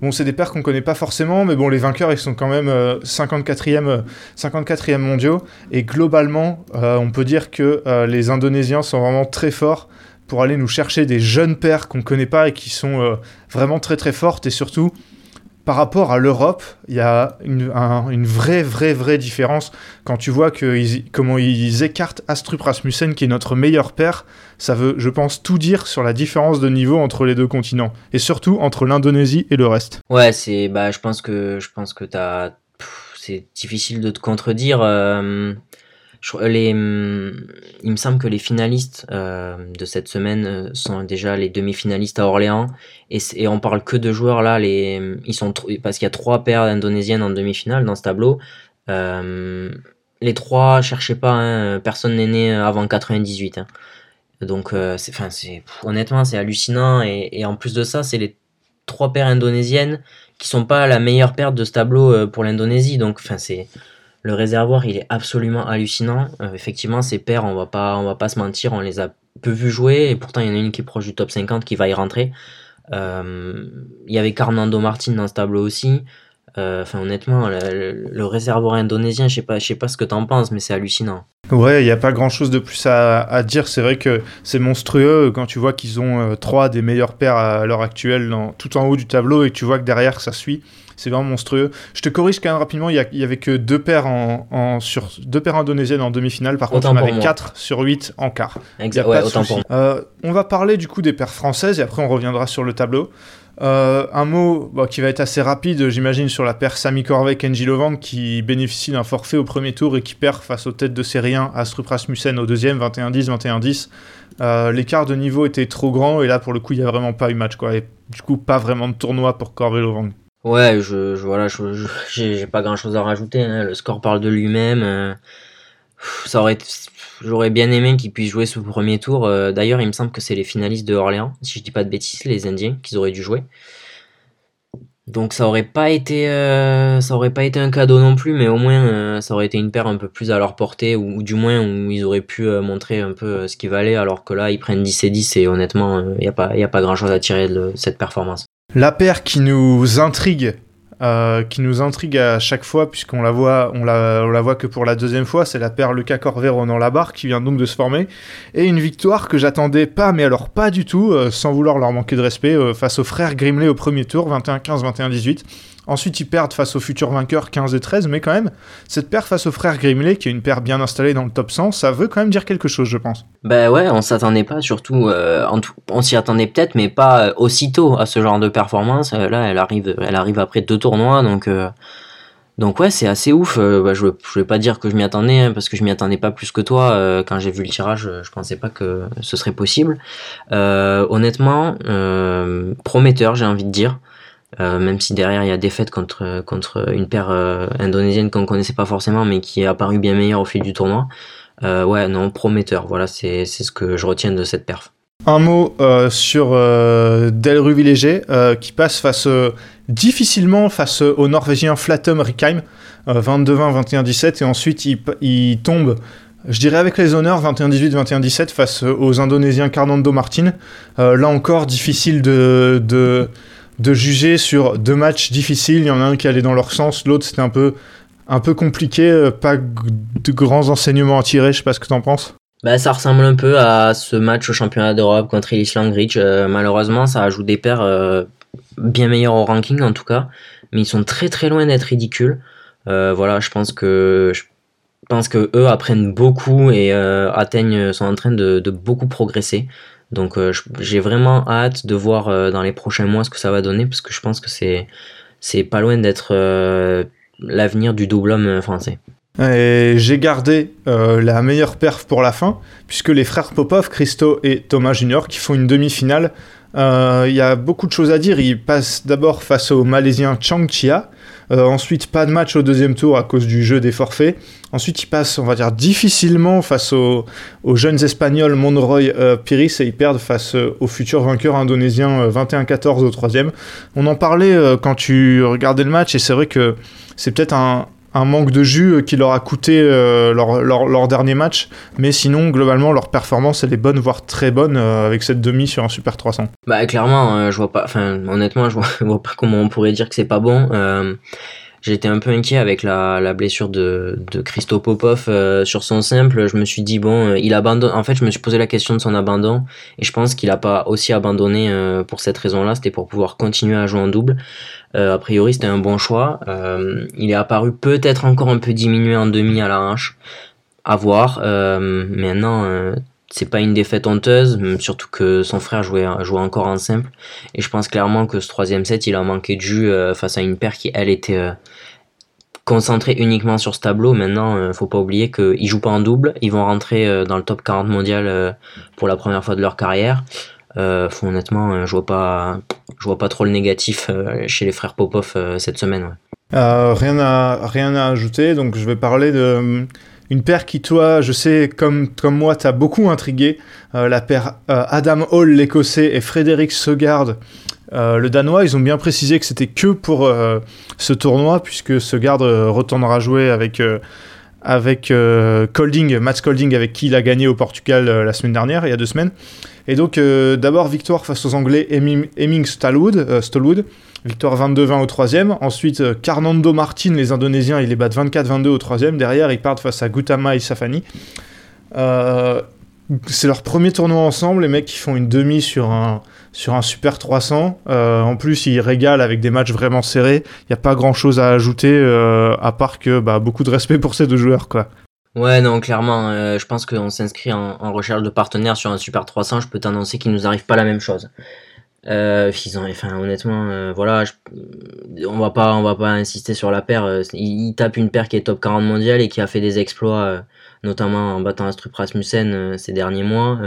Bon, c'est des paires qu'on connaît pas forcément, mais bon, les vainqueurs, ils sont quand même 54e, 54e mondiaux. Et globalement, on peut dire que les Indonésiens sont vraiment très forts pour aller nous chercher des jeunes paires qu'on ne connaît pas et qui sont euh, vraiment très très fortes. Et surtout, par rapport à l'Europe, il y a une, vraie, vraie, vraie différence. Quand tu vois que comment ils écartent Astrup Rasmussen, qui est notre meilleur paire, ça veut, je pense, tout dire sur la différence de niveau entre les deux continents. Et surtout entre l'Indonésie et le reste. Ouais, c'est, bah, je pense que, je pense que c'est difficile de te contredire. Euh, les, hum, il me semble que les finalistes euh, de cette semaine euh, sont déjà les demi-finalistes à Orléans et, et, on parle que de joueurs là. Les, hum, ils sont parce qu'il y a trois paires indonésiennes en demi-finale dans ce tableau. Euh, les trois, cherchez pas, hein, personne n'est né avant 98. Hein. Donc, c'est honnêtement, c'est hallucinant et, et, en plus de ça, c'est les trois paires indonésiennes qui sont pas la meilleure paire de ce tableau pour l'Indonésie. Donc, enfin, c'est le réservoir, il est absolument hallucinant. Euh, effectivement, ces paires, on va pas, on va pas se mentir, on les a peu vu jouer et pourtant il y en a une qui est proche du top 50 qui va y rentrer. Euh, il y avait Carnando Martin dans ce tableau aussi. Euh, enfin, honnêtement, le, réservoir indonésien, je sais pas, je sais pas ce que t'en penses, mais c'est hallucinant. Ouais, il n'y a pas grand chose de plus à, dire. C'est vrai que c'est monstrueux quand tu vois qu'ils ont trois des meilleures paires à l'heure actuelle tout en haut du tableau et tu vois que derrière ça suit. C'est vraiment monstrueux. Je te corrige quand même rapidement, il y, avait que deux paires, en, sur, deux paires indonésiennes en demi-finale. Par contre, on avait 4 sur 8 en quart. Exact, ouais, autant pour euh, on va parler du coup des paires françaises et après on reviendra sur le tableau. Euh, un mot qui va être assez rapide, j'imagine, sur la paire Sami Corvey Kenji Lovang qui bénéficie d'un forfait au premier tour et qui perd face aux têtes de série 1 Astrup Rasmussen au deuxième, 21-10, 21-10. Euh, l'écart de niveau était trop grand et là pour le coup il n'y a vraiment pas eu match quoi. Et du coup pas vraiment de tournoi pour Corvey Lovang. Ouais, je, je voilà, j'ai pas grand chose à rajouter. Hein. Le score parle de lui-même. Euh, ça aurait, j'aurais bien aimé qu'il puisse jouer ce premier tour. Euh, d'ailleurs, il me semble que c'est les finalistes de Orléans, si je dis pas de bêtises, les Indiens, qu'ils auraient dû jouer. Donc ça aurait pas été, euh, ça aurait pas été un cadeau non plus, mais au moins ça aurait été une paire un peu plus à leur portée, ou, du moins où ils auraient pu montrer un peu ce qu'ils valaient, alors que là ils prennent 10 et 10 et honnêtement il n'y a pas, y a pas grand chose à tirer de cette performance. La paire qui nous intrigue euh, qui nous intrigue à chaque fois, puisqu'on la voit, on la, la voit que pour la deuxième fois, c'est la paire Lucas Corver Ronan Labarre qui vient donc de se former, et une victoire que j'attendais pas, mais alors pas du tout, euh, sans vouloir leur manquer de respect, euh, face aux frères Grimley au premier tour, 21-15, 21-18. Ensuite, ils perdent face aux futurs vainqueurs 15 et 13, mais quand même, cette paire face aux frères Grimley, qui est une paire bien installée dans le top 100, ça veut quand même dire quelque chose, je pense. Bah ouais, on s'attendait pas, surtout, euh, on s'y attendait peut-être, mais pas euh, aussitôt à ce genre de performance. Euh, là, elle arrive, elle arrive après deux tournois, donc, donc ouais, c'est assez ouf. Bah, je, je vais pas dire que je m'y attendais, hein, parce que je m'y attendais pas plus que toi. Quand j'ai vu le tirage, je pensais pas que ce serait possible. Honnêtement, prometteur, j'ai envie de dire. Euh, même si derrière il y a défaite contre, contre une paire euh, indonésienne qu'on connaissait pas forcément, mais qui est apparue bien meilleure au fil du tournoi. Euh, ouais, non, prometteur. Voilà, c'est ce que je retiens de cette perf. Un mot sur Del Ruviléger, qui passe difficilement face au Norvégien Flatum Rikheim, euh, 22-20, 21-17, et ensuite il, il tombe, je dirais avec les honneurs, 21-18, 21-17, face aux Indonésiens Carnando Martin. Là encore, difficile de, de, de juger sur deux matchs difficiles. Il y en a un qui allait dans leur sens, l'autre c'était un peu, compliqué, euh, pas de grands enseignements à tirer, je sais pas ce que t'en penses. Bah, ça ressemble un peu à ce match au championnat d'Europe contre Ellis Langridge. Euh, malheureusement, ça ajoute des paires euh, bien meilleures au ranking en tout cas, mais ils sont très très loin d'être ridicules. Voilà, je pense que je pense que eux apprennent beaucoup et sont en train de beaucoup progresser. Donc euh, j'ai vraiment hâte de voir euh, dans les prochains mois ce que ça va donner parce que je pense que c'est c'est pas loin d'être euh, l'avenir du double homme français. Et j'ai gardé la meilleure perf pour la fin, puisque les frères Popov, Christo et Thomas Junior, qui font une demi-finale, il y a beaucoup de choses à dire. Ils passent d'abord face au Malaisien Chang Chia, euh, ensuite pas de match au deuxième tour à cause du jeu des forfaits. Ensuite, ils passent, on va dire, difficilement face aux, jeunes Espagnols Monroy euh, Piris et ils perdent face euh, au futur vainqueur indonésien euh, 21-14 au troisième. On en parlait quand tu regardais le match et c'est vrai que c'est peut-être un, un manque de jus euh, qui leur a coûté euh, leur, leur, dernier match. Mais sinon, globalement, leur performance, elle est bonne, voire très bonne, euh, avec cette demi sur un Super 300. Bah clairement, euh, je vois pas. Enfin, honnêtement, je vois, je vois pas comment on pourrait dire que c'est pas bon. J'étais un peu inquiet avec la, la blessure de, de Christo Popov sur son simple. Je me suis dit bon, il abandonne. En fait, je me suis posé la question de son abandon et je pense qu'il a pas aussi abandonné pour cette raison-là. C'était pour pouvoir continuer à jouer en double. Euh, a priori, c'était un bon choix. Euh, il est apparu peut-être encore un peu diminué en demi à l'arrache. À voir. Euh, maintenant, c'est pas une défaite honteuse, surtout que son frère jouait, jouait encore en simple. Et je pense clairement que ce troisième set, il a manqué de jus face à une paire qui, elle, était concentrée uniquement sur ce tableau. Maintenant, euh, faut pas oublier qu'ils jouent pas en double. Ils vont rentrer dans le top 40 mondial pour la première fois de leur carrière. Honnêtement, je vois pas, je vois pas trop le négatif euh, chez les frères Popov euh, cette semaine. Euh, rien, à, rien à ajouter, donc je vais parler de une paire qui, toi, je sais, comme, comme moi, t'as beaucoup intrigué. La paire Adam Hall, l'écossais, et Frédéric Segard, le danois. Ils ont bien précisé que c'était que pour ce tournoi, puisque Segard retournera jouer avec. avec Colding, Mats Colding, avec qui il a gagné au Portugal la semaine dernière, il y a deux semaines. Et donc, euh, d'abord, victoire face aux Anglais Hemming Hemming Stallwood, euh, victoire 22-20 au troisième. Ensuite, euh, Carnando Martin, les Indonésiens, ils les battent 24-22 au troisième. Derrière, ils partent face à Gautama et Safani. C'est leur premier tournoi ensemble, les mecs qui font une demi sur un, sur un Super 300. Euh, en plus, ils régalent avec des matchs vraiment serrés. Il n'y a pas grand-chose à ajouter, à part que bah, beaucoup de respect pour ces deux joueurs. quoi. Ouais, non, clairement, euh, je pense qu'on s'inscrit en, en recherche de partenaires sur un Super 300. Je peux t'annoncer qu'il nous arrive pas la même chose. Euh, ils ont, enfin, honnêtement, euh, voilà, on va pas, on va pas insister sur la paire. euh, Il, il tape une paire qui est top 40 mondial et qui a fait des exploits, euh, notamment en battant Astrup Rasmussen euh, ces derniers mois.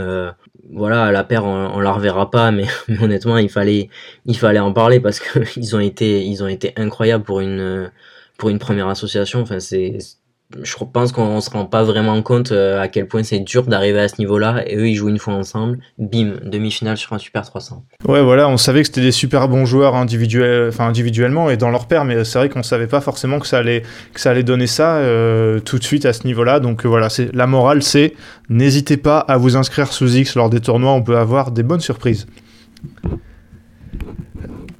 Voilà, la paire, on, on la reverra pas, mais, mais honnêtement, il fallait, il fallait en parler parce que ils ont été, ils ont été incroyables pour une, pour une première association. Enfin, c'est, je pense qu'on se rend pas vraiment compte euh, à quel point c'est dur d'arriver à ce niveau-là. Et eux, ils jouent une fois ensemble. Bim, demi-finale sur un Super 300. Ouais, voilà, on savait que c'était des super bons joueurs individuels, enfin, individuellement et dans leur paire, mais c'est vrai qu'on savait pas forcément que ça allait, que ça allait donner ça euh, tout de suite à ce niveau-là. Donc euh, voilà, c'est la morale, c'est n'hésitez pas à vous inscrire sous X lors des tournois, on peut avoir des bonnes surprises.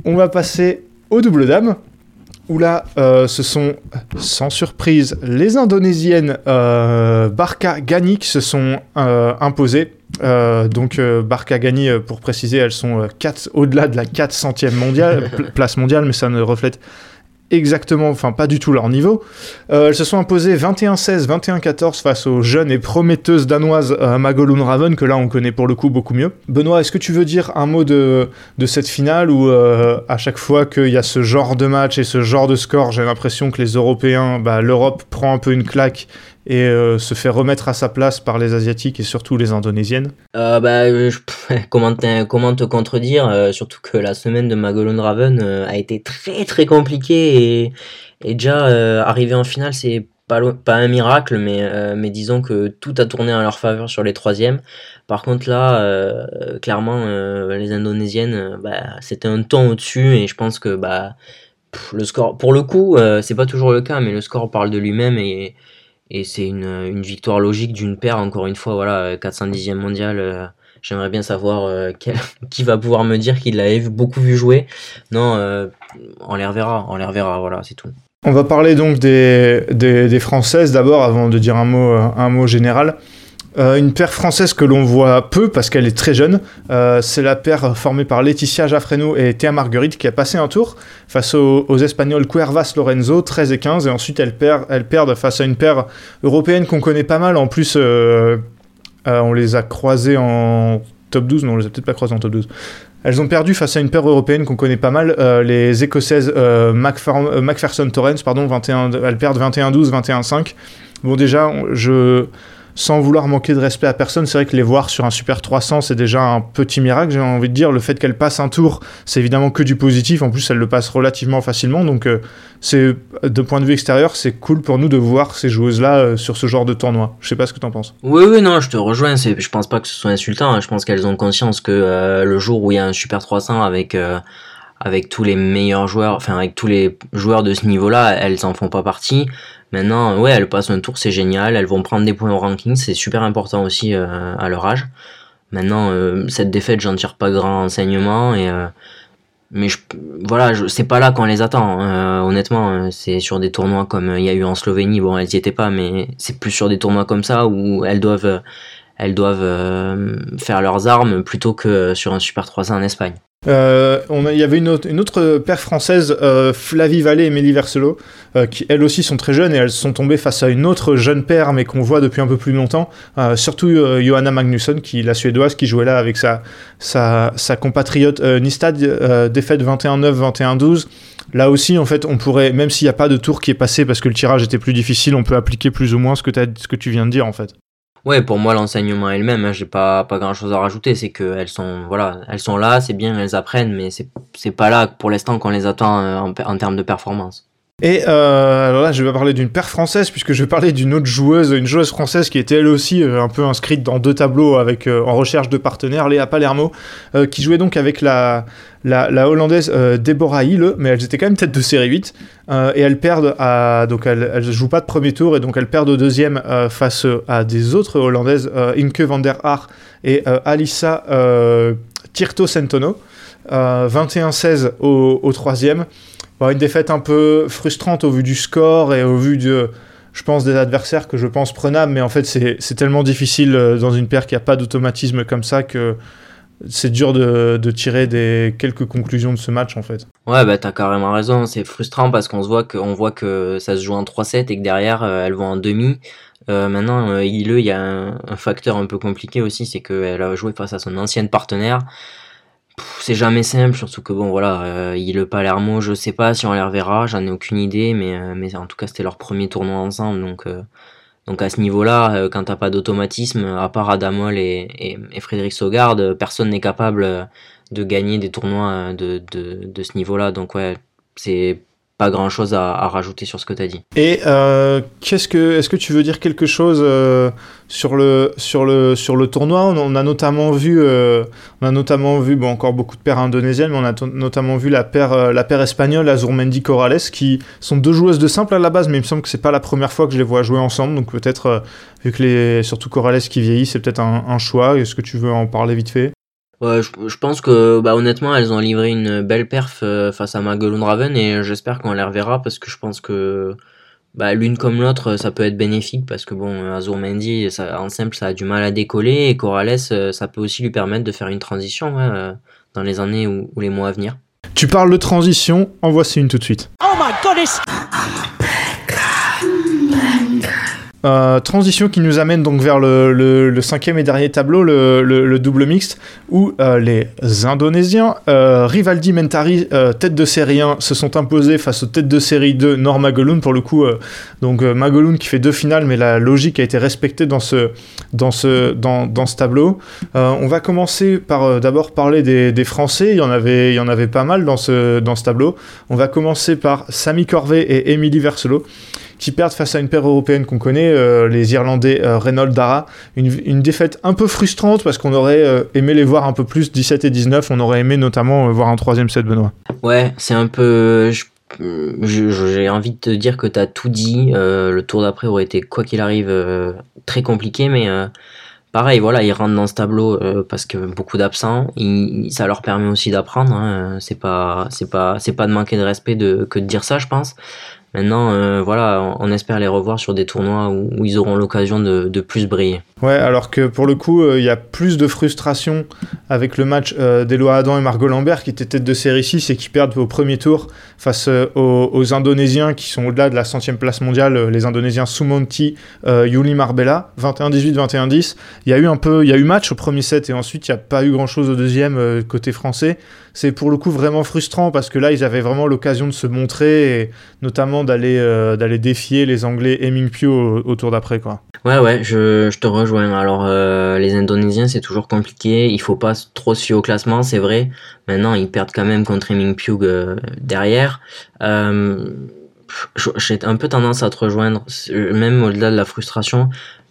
On va passer au double dame. Où là, ce sont, sans surprise, les Indonésiennes Barca Gani qui se sont imposées. donc Barca Gani, pour préciser, elles sont au-delà de la 400e mondiale, place mondiale, mais ça ne reflète exactement, enfin pas du tout leur niveau. Euh, elles se sont imposées 21-16, 21-14 face aux jeunes et prometteuses danoises euh, Magolun Raven, que là on connaît pour le coup beaucoup mieux. Benoît, est-ce que tu veux dire un mot de, de cette finale où euh, à chaque fois qu'il y a ce genre de match et ce genre de score, j'ai l'impression que les Européens, bah, l'Europe prend un peu une claque et euh, se fait remettre à sa place par les Asiatiques et surtout les Indonésiennes euh, bah, comment, te, comment te contredire euh, Surtout que la semaine de Magolon Raven a été très très compliquée et, déjà arriver en finale c'est pas, pas un miracle mais, mais disons que tout a tourné en leur faveur sur les troisièmes. Par contre là, clairement les Indonésiennes bah, c'était un ton au-dessus et je pense que bah, le score, pour le coup c'est pas toujours le cas mais le score parle de lui-même et et c'est une, une, victoire logique d'une paire, encore une fois, voilà, 410e mondial. Euh, j'aimerais bien savoir euh, qui va pouvoir me dire qu'il l'avait beaucoup vu jouer. Non, euh, on les reverra, on les reverra, voilà, c'est tout. On va parler donc des, des, des Françaises d'abord, avant de dire un mot, un mot général. Euh, une paire française que l'on voit peu parce qu'elle est très jeune. Euh, c'est la paire formée par Laetitia Jaffreno et Théa Marguerite qui a passé un tour face aux, Espagnols Cuervas Lorenzo, 13 et 15. Et ensuite, elles, perdent face à une paire européenne qu'on connaît pas mal. En plus, euh, on les a croisées en top 12. Non, on les a peut-être pas croisées en top 12. Elles ont perdu face à une paire européenne qu'on connaît pas mal, les écossaises Macpherson Torrens, pardon, 21, elles perdent 21-12, 21-5. Bon, déjà, je sans vouloir manquer de respect à personne, c'est vrai que les voir sur un Super 300, c'est déjà un petit miracle, j'ai envie de dire. Le fait qu'elle passe un tour, c'est évidemment que du positif. En plus, elle le passe relativement facilement. Donc, euh, c'est de point de vue extérieur, c'est cool pour nous de voir ces joueuses-là euh, sur ce genre de tournoi. Je sais pas ce que tu en penses. Oui, oui, non, je te rejoins. Je pense pas que ce soit insultant. Hein. Je pense qu'elles ont conscience que euh, le jour où il y a un Super 300 avec avec tous les meilleurs joueurs, enfin avec tous les joueurs de ce niveau-là, elles en font pas partie. Maintenant, ouais, elles passent un tour, c'est génial. Elles vont prendre des points au ranking, c'est super important aussi euh, à leur âge. Maintenant, euh, cette défaite, j'en tire pas grand enseignement et euh, mais voilà, c'est pas là qu'on les attend. Hein. honnêtement, c'est sur des tournois comme il y a eu en Slovénie. Bon, elles y étaient pas, mais c'est plus sur des tournois comme ça où elles doivent, elles doivent faire leurs armes plutôt que sur un Super 300 en Espagne. Euh, il y avait une autre, une autre paire française, euh, Flavie Vallée et Mélie Verselo, euh, qui elles aussi sont très jeunes et elles sont tombées face à une autre jeune paire, mais qu'on voit depuis un peu plus longtemps. surtout Johanna Magnusson, qui la suédoise, qui jouait là avec sa compatriote Nistad, défaite 21-9, 21-12. Là aussi, en fait, on pourrait, même s'il n'y a pas de tour qui est passé parce que le tirage était plus difficile, on peut appliquer plus ou moins ce que, ce que tu viens de dire, en fait. Ouais, pour moi l'enseignement est le même. Hein, j'ai pas pas grand chose à rajouter. C'est que elles sont voilà, elles sont là, c'est bien, elles apprennent, mais c'est c'est pas là pour l'instant qu'on les attend euh, en, en termes de performance. Et euh, alors là, je vais parler d'une paire française, puisque je vais parler d'une autre joueuse, une joueuse française qui était elle aussi euh, un peu inscrite dans deux tableaux avec en recherche de partenaires, Léa Palermo, qui jouait donc avec la, la, hollandaise Deborah Hille, mais elles étaient quand même tête de série 8, et elles perdent à. Donc elles, elles jouent pas de premier tour, et donc elles perdent au deuxième face à des autres hollandaises, Inke van der Haar et Alissa Tirto Sentono. 21-16 au, au troisième une défaite un peu frustrante au vu du score et au vu de, je pense, des adversaires que je pense prenables, mais en fait c'est tellement difficile euh, dans une paire qui n'a pas d'automatisme comme ça que c'est dur de, de, tirer des quelques conclusions de ce match en fait. Ouais, bah t'as carrément raison, c'est frustrant parce qu'on voit que, voit que ça se joue en 3-7 et que derrière euh, elles vont en demi. Euh, maintenant, euh, il y a un, facteur un peu compliqué aussi, c'est qu'elle a joué face à son ancienne partenaire c'est jamais simple, surtout que bon voilà, euh, il le Palermo, je sais pas si on les reverra, j'en ai aucune idée, mais, euh, mais en tout cas c'était leur premier tournoi ensemble, donc, euh, donc à ce niveau-là, quand t'as pas d'automatisme, à part Adamol et, et, Frédéric Sogard, personne n'est capable de gagner des tournois de, de, de ce niveau-là, donc ouais, c'est pas grand chose à, rajouter sur ce que tu as dit. Et euh, qu'est-ce que, est-ce que tu veux dire quelque chose euh, sur, le, sur, le, sur le tournoi? On, a notamment vu, euh, on a notamment vu bon, encore beaucoup de paires indonésiennes, mais on a notamment vu la paire, la paire espagnole Azurmendi Corrales, qui sont deux joueuses de simple à la base, mais il me semble que c'est pas la première fois que je les vois jouer ensemble, donc peut-être, vu que les, surtout Corrales qui vieillit, c'est peut-être un, un choix. Est-ce que tu veux en parler vite fait? Ouais, je, pense que bah, honnêtement, elles ont livré une belle perf face à Magellan Raven et j'espère qu'on les reverra parce que je pense que bah, l'une comme l'autre, ça peut être bénéfique parce que bon, Azur Mendy, ça, en simple, ça a du mal à décoller et Corrales, ça peut aussi lui permettre de faire une transition dans les années ou les mois à venir. Tu parles de transition, en voici une tout de suite. Oh my goodness Euh, transition qui nous amène donc vers le, cinquième et dernier tableau, le, double mixte, où euh, les Indonésiens, euh, Rivaldi Mentari, tête de série 1, se sont imposés face aux têtes de série 2, Nord Magoloun, pour le coup, donc Magoloun qui fait deux finales, mais la logique a été respectée dans ce, tableau. on va commencer par d'abord parler des, Français, il y, en avait, pas mal dans ce, tableau. On va commencer par Samy Corvée et Émilie Verselo qui perdent face à une paire européenne qu'on connaît, euh, les Irlandais euh, Reynolds Dara. Une, défaite un peu frustrante parce qu'on aurait euh, aimé les voir un peu plus 17 et 19. On aurait aimé notamment voir un troisième set, Benoît. Ouais, c'est un peu. J'ai envie de te dire que tu as tout dit. le tour d'après aurait été, quoi qu'il arrive, très compliqué, mais pareil, voilà, ils rentrent dans ce tableau parce que beaucoup d'absents. Ça leur permet aussi d'apprendre. Hein, c'est pas, c'est pas, c'est pas de manquer de respect que de dire ça, je pense. Maintenant, euh, voilà, on espère les revoir sur des tournois où, ils auront l'occasion de, plus briller. Ouais, alors que pour le coup, euh, il y a plus de frustration avec le match euh, Adam et Margot Lambert qui étaient tête de série 6 et qui perdent au premier tour face aux, Indonésiens qui sont au-delà de la centième place mondiale, les Indonésiens Sumonti, Yuli Marbella, 21-18, 21-10. Il y a eu un peu, il y a eu match au premier set et ensuite il n'y a pas eu grand-chose au deuxième côté français c'est pour le coup vraiment frustrant parce que là, ils avaient vraiment l'occasion de se montrer et notamment d'aller euh, d'aller défier les Anglais et Ming au, tour d'après. quoi. Ouais, ouais, je, je te rejoins. Alors, euh, les Indonésiens, c'est toujours compliqué. Il faut pas trop se fier au classement, c'est vrai. Maintenant, ils perdent quand même contre Ming euh, derrière. J'ai un peu tendance à te rejoindre, même au-delà de la frustration.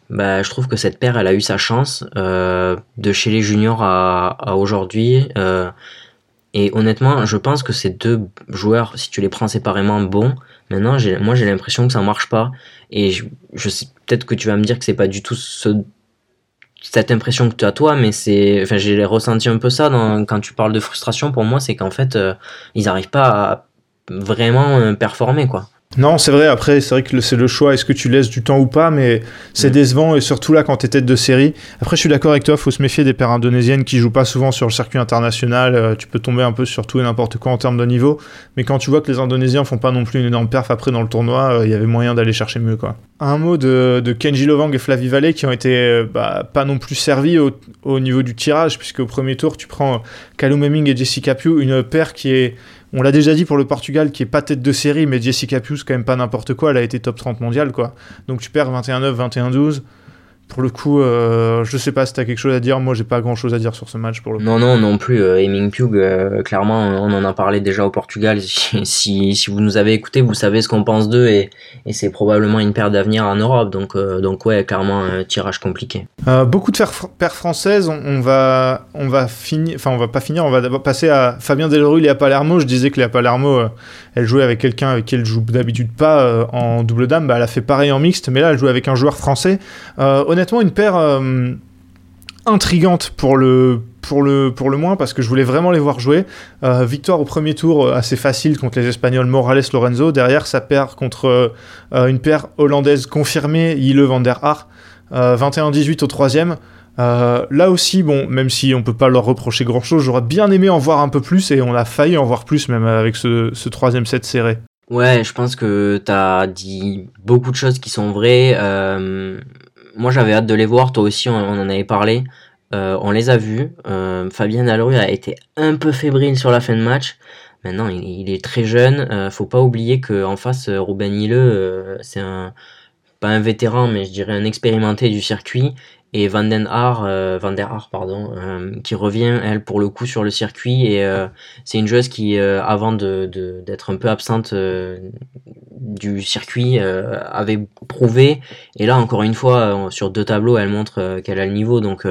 Bah, je trouve que cette paire, elle a eu sa chance de chez les juniors à, à aujourd'hui. Et honnêtement, je pense que ces deux joueurs, si tu les prends séparément, bons. Maintenant, moi, j'ai l'impression que ça marche pas. Et je, sais peut-être que tu vas me dire que c'est pas du tout cette impression que tu as toi, mais c'est, enfin, j'ai ressenti un peu ça quand tu parles de frustration. Pour moi, c'est qu'en fait, euh, ils n'arrivent pas à vraiment euh, performer, quoi. Non, c'est vrai, après, c'est vrai que c'est le choix, est-ce que tu laisses du temps ou pas, mais c'est mm. décevant, et surtout là, quand t'es tête de série. Après, je suis d'accord avec toi, faut se méfier des paires indonésiennes qui jouent pas souvent sur le circuit international, euh, tu peux tomber un peu sur tout et n'importe quoi en termes de niveau, mais quand tu vois que les Indonésiens font pas non plus une énorme perf après dans le tournoi, euh, il y avait moyen d'aller chercher mieux, quoi. Un mot de, Kenji Lovang et Flavie Vallée qui ont été euh, bah, pas non plus servis au, niveau du tirage, puisque au premier tour, tu prends Kalou Meming et Jessica Pugh, une paire qui est on l'a déjà dit pour le Portugal, qui est pas tête de série, mais Jessica Pius, quand même pas n'importe quoi, elle a été top 30 mondial, quoi. Donc tu perds 21-9, 21-12 pour le coup, euh, je sais pas si t'as quelque chose à dire. Moi, j'ai pas grand chose à dire sur ce match pour le Non, non, non plus. Euh, Aiming Pugh, euh, clairement, on en a parlé déjà au Portugal. Si, si, vous nous avez écouté, vous savez ce qu'on pense d'eux et, et c'est probablement une paire d'avenir en Europe. Donc, euh, donc ouais, clairement, un tirage compliqué. beaucoup de paires françaises. On, va, on va finir, enfin, on va pas finir. On va passer à Fabien Delorue, Léa Palermo. Je disais que Léa Palermo, elle jouait avec quelqu'un avec qui elle joue d'habitude pas en double dame. Bah, elle a fait pareil en mixte, mais là, elle joue avec un joueur français honnêtement une paire euh, intrigante pour le, pour, le, pour le moins, parce que je voulais vraiment les voir jouer. Euh, victoire au premier tour euh, assez facile contre les Espagnols Morales-Lorenzo. Derrière, ça perd contre une paire hollandaise confirmée, Yile van der Haar. 21-18 au troisième. là aussi, bon, même si on peut pas leur reprocher grand chose, j'aurais bien aimé en voir un peu plus et on a failli en voir plus même avec ce, ce troisième set serré. Ouais, je pense que tu as dit beaucoup de choses qui sont vraies moi j'avais hâte de les voir, toi aussi on, en avait parlé. Euh, on les a vus. Euh, Fabien Dalleru a été un peu fébrile sur la fin de match. Maintenant, il, est très jeune. Euh, faut pas oublier qu'en face, Ruben Hille, c'est pas un vétéran, mais je dirais un expérimenté du circuit et Van euh, Van der pardon, euh, qui revient elle pour le coup sur le circuit. Et euh, c'est une joueuse qui avant de d'être un peu absente du circuit avait prouvé. Et là encore une fois sur deux tableaux elle montre qu'elle a le niveau. Donc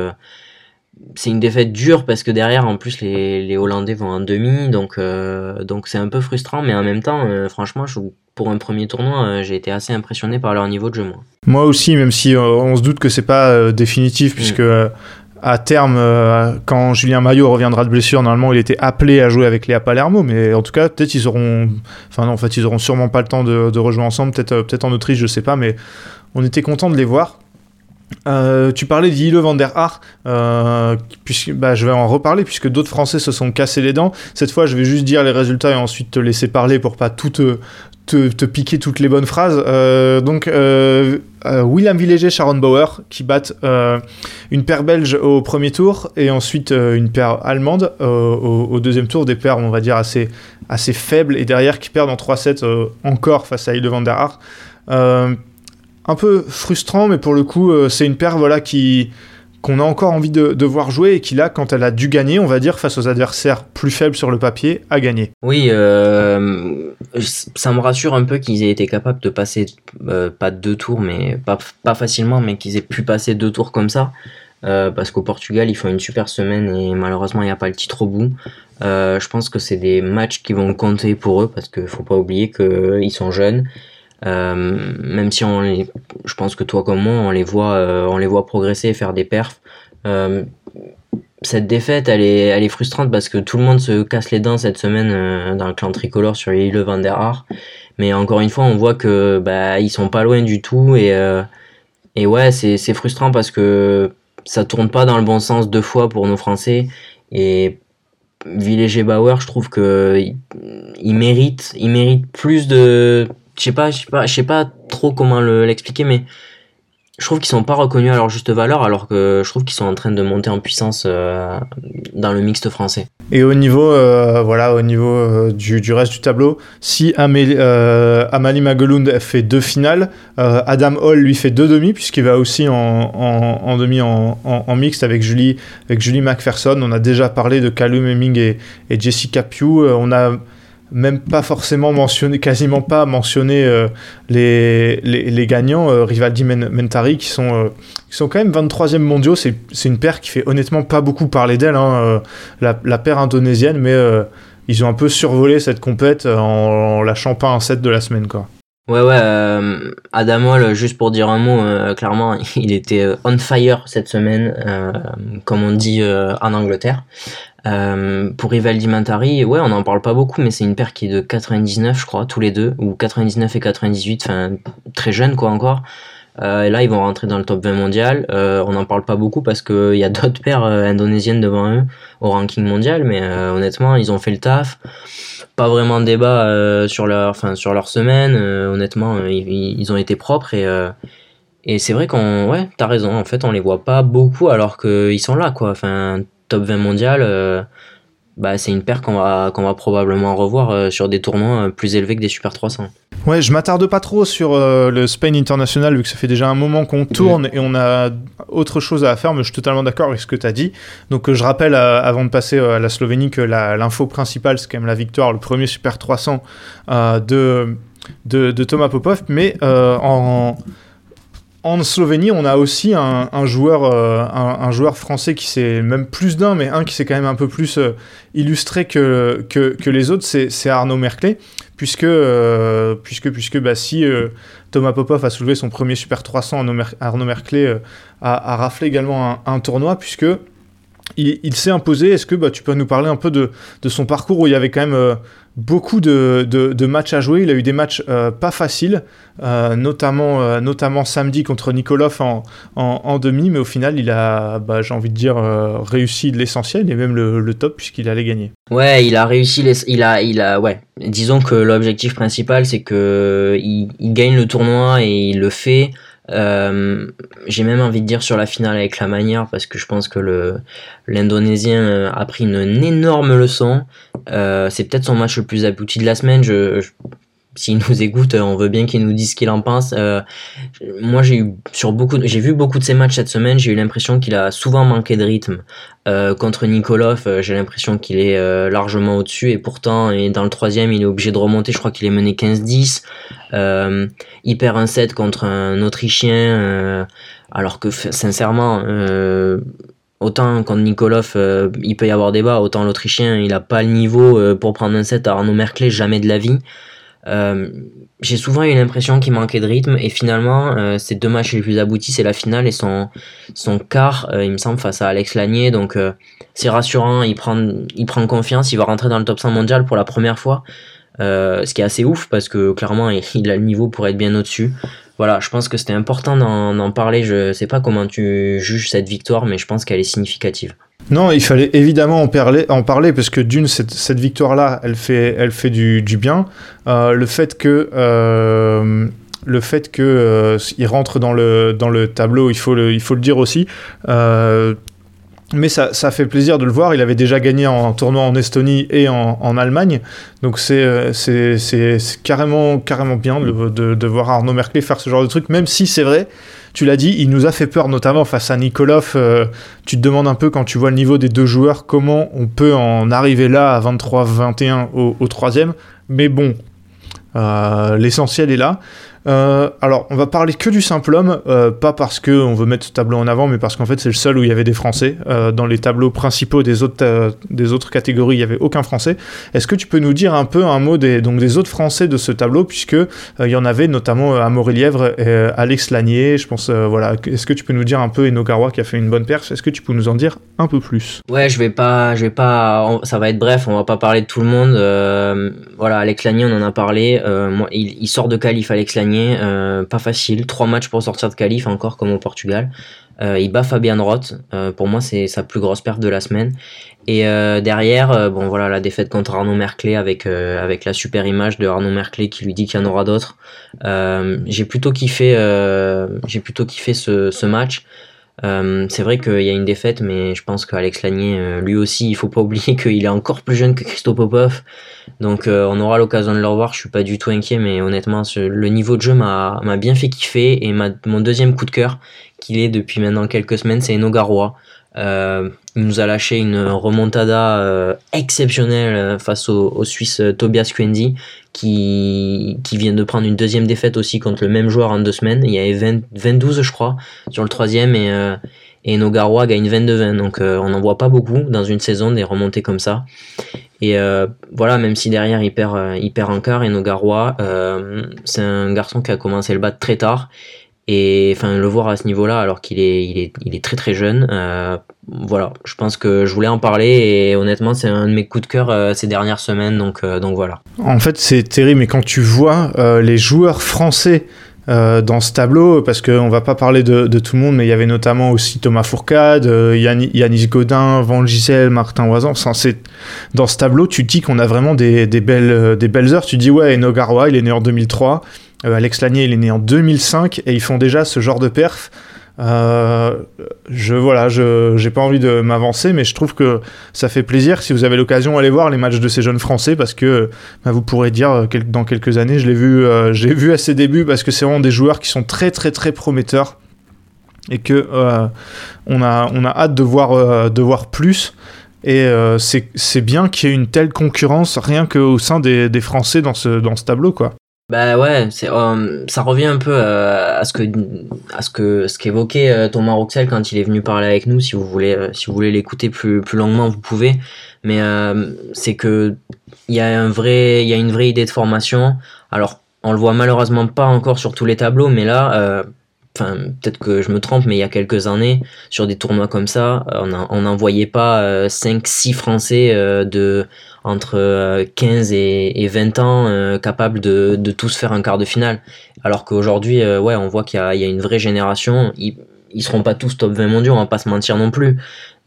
c'est une défaite dure parce que derrière en plus les, les Hollandais vont en demi donc donc c'est un peu frustrant mais en même temps franchement je pour un premier tournoi, euh, j'ai été assez impressionné par leur niveau de jeu. Moi, moi aussi, même si euh, on se doute que c'est pas euh, définitif, mm. puisque à terme, quand Julien Maillot reviendra de blessure, normalement, il était appelé à jouer avec Léa Palermo, mais en tout cas, peut-être ils auront, enfin non, en fait, ils auront sûrement pas le temps de, de rejouer ensemble, peut-être, peut-être en Autriche, je sais pas, mais on était content de les voir. Euh, tu parlais d'Ile van der Haar, euh, bah, je vais en reparler puisque d'autres Français se sont cassés les dents. Cette fois, je vais juste dire les résultats et ensuite te laisser parler pour pas te, piquer toutes les bonnes phrases. Euh, donc, William Villéger, Sharon Bauer qui battent une paire belge au premier tour et ensuite une paire allemande au, deuxième tour. Des paires, on va dire, assez, assez faibles et derrière qui perdent en 3-7 encore face à Ile van der Haar un peu frustrant, mais pour le coup, euh, c'est une paire voilà, qui qu'on a encore envie de, voir jouer et qui là, quand elle a dû gagner, on va dire, face aux adversaires plus faibles sur le papier, a gagné. Oui, euh, ça me rassure un peu qu'ils aient été capables de passer, euh, pas deux tours, mais pas, facilement, mais qu'ils aient pu passer deux tours comme ça. parce qu'au Portugal, ils font une super semaine et malheureusement, il n'y a pas le titre au bout. je pense que c'est des matchs qui vont compter pour eux parce qu'il faut pas oublier qu'ils sont jeunes même si on les, je pense que toi comme moi, on les voit, euh, on les voit progresser et faire des perfs. Euh, cette défaite, elle est, elle est frustrante parce que tout le monde se casse les dents cette semaine dans le clan tricolore sur l'île Van der Haar. Mais encore une fois, on voit que bah, ils sont pas loin du tout et, et ouais, c'est, frustrant parce que ça tourne pas dans le bon sens deux fois pour nos Français et Villéger Bauer, je trouve que il mérite, il mérite plus de je sais pas, je sais pas, je sais pas trop comment l'expliquer, mais je trouve qu'ils sont pas reconnus à leur juste valeur, alors que je trouve qu'ils sont en train de monter en puissance euh, dans le mixte français. Et au niveau, euh, voilà, au niveau euh, du, du, reste du tableau, si Amalie Magelund fait deux finales, Adam Hall lui fait deux demi puisqu'il va aussi en, en, demi en, en, mixte avec Julie, avec Julie McPherson. On a déjà parlé de Callum Hemming et, et Jessica Pugh. On a même pas forcément mentionné, quasiment pas mentionné euh, les, les, gagnants, euh, Rivaldi Mentari, qui sont, euh, qui sont quand même 23e mondiaux. C'est une paire qui fait honnêtement pas beaucoup parler d'elle, hein, la, la, paire indonésienne, mais ils ont un peu survolé cette compète en, lâchant pas un set de la semaine. Quoi. Ouais, ouais, Adamol, juste pour dire un mot, clairement, il était on fire cette semaine, comme on dit en Angleterre. Euh, pour Rivaldi Mantari, ouais, on n'en parle pas beaucoup, mais c'est une paire qui est de 99, je crois, tous les deux, ou 99 et 98, enfin, très jeune, quoi, encore. Euh, et là, ils vont rentrer dans le top 20 mondial. Euh, on n'en parle pas beaucoup parce qu'il y a d'autres paires indonésiennes devant eux au ranking mondial, mais honnêtement, ils ont fait le taf. Pas vraiment de débat sur, leur, enfin, sur leur semaine. honnêtement, ils, ils, ont été propres et. Et c'est vrai qu'on, ouais, t'as raison. En fait, on les voit pas beaucoup alors qu'ils sont là, quoi. Enfin, top 20 mondial, euh, bah, c'est une paire qu'on va, qu'on va probablement revoir euh, sur des tournois euh, plus élevés que des Super 300. Ouais, je m'attarde pas trop sur le Spain International vu que ça fait déjà un moment qu'on tourne et on a autre chose à faire, mais je suis totalement d'accord avec ce que tu as dit. Donc je rappelle avant de passer à la Slovénie que l'info principale c'est quand même la victoire, le premier Super 300 de, de, de, Thomas Popov, mais en en Slovénie, on a aussi un, joueur, euh, un, joueur français qui s'est même plus d'un, mais un qui s'est quand même un peu plus euh, illustré que, que, les autres, c'est Arnaud Merclé, puisque, euh, puisque, puisque bah, si Thomas Popov a soulevé son premier Super 300, Arnaud Merclé a, raflé également un, tournoi, puisque il, s'est imposé. Est-ce que bah, tu peux nous parler un peu de, de, son parcours où il y avait quand même beaucoup de, de, matchs à jouer. Il a eu des matchs euh, pas faciles, euh, notamment, euh, notamment samedi contre Nikolov en, en, demi, mais au final, il a, bah, j'ai envie de dire, réussi l'essentiel et même le, le top puisqu'il allait gagner. Ouais, il a réussi, il a, il a, ouais. Disons que l'objectif principal, c'est que il, il, gagne le tournoi et il le fait. Euh, j'ai même envie de dire sur la finale avec la manière parce que je pense que l'Indonésien euh, a pris une, énorme leçon. Euh, c'est peut-être son match le plus abouti de la semaine. S'il nous écoute, euh, on veut bien qu'il nous dise ce qu'il en pense. Euh, moi, j'ai eu sur beaucoup, j'ai vu beaucoup de ses matchs cette semaine. J'ai eu l'impression qu'il a souvent manqué de rythme. Euh, contre Nikolov, j'ai l'impression qu'il est largement au-dessus et pourtant, dans le troisième, il est obligé de remonter. Je crois qu'il est mené 15-10. il perd un set contre un Autrichien, alors que sincèrement. Autant contre Nikolov, il peut y avoir débat, autant l'Autrichien, il a pas le niveau pour prendre un set à Arnaud Merkley, jamais de la vie. J'ai souvent eu l'impression qu'il manquait de rythme et finalement ces deux matchs les plus aboutis c'est la finale et son son quart il me semble face à Alex Lanier donc c'est rassurant il prend il prend confiance il va rentrer dans le top 100 mondial pour la première fois ce qui est assez ouf parce que clairement il a le niveau pour être bien au-dessus voilà, je pense que c'était important d'en parler. Je sais pas comment tu juges cette victoire, mais je pense qu'elle est significative. Non, il fallait évidemment en parler, en parler parce que d'une, cette, cette victoire-là, elle fait, elle fait du, du bien. Euh, le fait que. Euh, le fait que euh, rentre dans le, dans le tableau, il faut le, il faut le dire aussi. Euh, mais ça, fait plaisir de le voir. Il avait déjà gagné en tournoi en Estonie et en, Allemagne. Donc c'est carrément, carrément bien de, voir Arnaud Merclé faire ce genre de truc, même si c'est vrai, tu l'as dit, il nous a fait peur, notamment face à Nikolov. Euh, tu te demandes un peu, quand tu vois le niveau des deux joueurs, comment on peut en arriver là à 23-21 au, au troisième. Mais bon, euh, l'essentiel est là. Euh, alors, on va parler que du simple homme, euh, pas parce qu'on veut mettre ce tableau en avant, mais parce qu'en fait, c'est le seul où il y avait des Français. Euh, dans les tableaux principaux des autres, des autres catégories, il n'y avait aucun Français. Est-ce que tu peux nous dire un peu un mot des, donc, des autres Français de ce tableau, puisque il y en avait notamment Amaury Lièvre et Alex Lanier, je pense, voilà. Est-ce que tu peux nous dire un peu Eno Garoua qui a fait une bonne perf Est-ce que tu peux nous en dire un peu plus? Ouais, je vais pas, je vais pas, ça va être bref, on va pas parler de tout le monde. voilà, Alex Lanier, on en a parlé. moi, il, il, sort de qualif, Alex Lanier. Euh, pas facile. Trois matchs pour sortir de qualif, encore comme au Portugal. Euh, il bat Fabian Roth. Euh, pour moi, c'est sa plus grosse perte de la semaine. Et derrière, bon voilà, la défaite contre Arnaud Merclé avec avec la super image de Arnaud Merclé qui lui dit qu'il y en aura d'autres. j'ai plutôt kiffé, j'ai plutôt kiffé ce, match. C'est vrai qu'il y a une défaite, mais je pense qu'Alex Lanier, lui aussi, il faut pas oublier qu'il est encore plus jeune que Christo Popov. Donc euh, on aura l'occasion de le revoir, je suis pas du tout inquiet, mais honnêtement, le niveau de jeu m'a bien fait kiffer. Et ma, mon deuxième coup de cœur, qu'il est depuis maintenant quelques semaines, c'est Enogaroa. Euh, il nous a lâché une remontada euh, exceptionnelle face au, Suisse Tobias Quendi qui, vient de prendre une deuxième défaite aussi contre le même joueur en deux semaines. Il y avait 20, 22 je crois sur le troisième et, et Nogaroa gagne 22-20. Donc on n'en voit pas beaucoup dans une saison des remontées comme ça. Et voilà, même si derrière il perd, il perd un quart et Nogaroa, c'est un garçon qui a commencé le battre très tard et enfin le voir à ce niveau-là alors qu'il est il est il est très très jeune euh, voilà je pense que je voulais en parler et honnêtement c'est un de mes coups de cœur euh, ces dernières semaines donc euh, donc voilà en fait c'est terrible mais quand tu vois euh, les joueurs français euh, dans ce tableau, parce qu'on va pas parler de, de, tout le monde, mais il y avait notamment aussi Thomas Fourcade, euh, Yann, Yanis Godin, Van Gisel, Martin Oisan. Dans ce tableau, tu dis qu'on a vraiment des, des, belles, des belles heures. Tu dis, ouais, Eno il est né en 2003. Euh, Alex Lanier, il est né en 2005 et ils font déjà ce genre de perf. Euh, je voilà, je j'ai pas envie de m'avancer, mais je trouve que ça fait plaisir si vous avez l'occasion aller voir les matchs de ces jeunes Français parce que bah, vous pourrez dire euh, dans quelques années, je l'ai vu, euh, j'ai vu à ses débuts parce que c'est vraiment des joueurs qui sont très très très prometteurs et que euh, on a on a hâte de voir de voir plus. Et c'est bien qu'il y ait une telle concurrence rien qu'au sein des, des Français dans ce, dans ce tableau, quoi. Bah ouais, c'est euh, ça revient un peu euh, à ce que à ce que ce qu'évoquait euh, Thomas Roxel quand il est venu parler avec nous. Si vous voulez euh, si vous voulez l'écouter plus plus longuement, vous pouvez. Mais euh, c'est que il y a un vrai il y a une vraie idée de formation. Alors on le voit malheureusement pas encore sur tous les tableaux, mais là enfin peut-être que je me trompe, mais il y a quelques années, sur des tournois comme ça, on n'en voyait pas euh, 5-6 Français euh, de entre 15 et, et 20 ans euh, capables de, tous faire un quart de finale. Alors qu'aujourd'hui, euh, ouais, on voit qu'il y, a une vraie génération. Ils, ils seront pas tous top 20 mondiaux, on va pas se mentir non plus.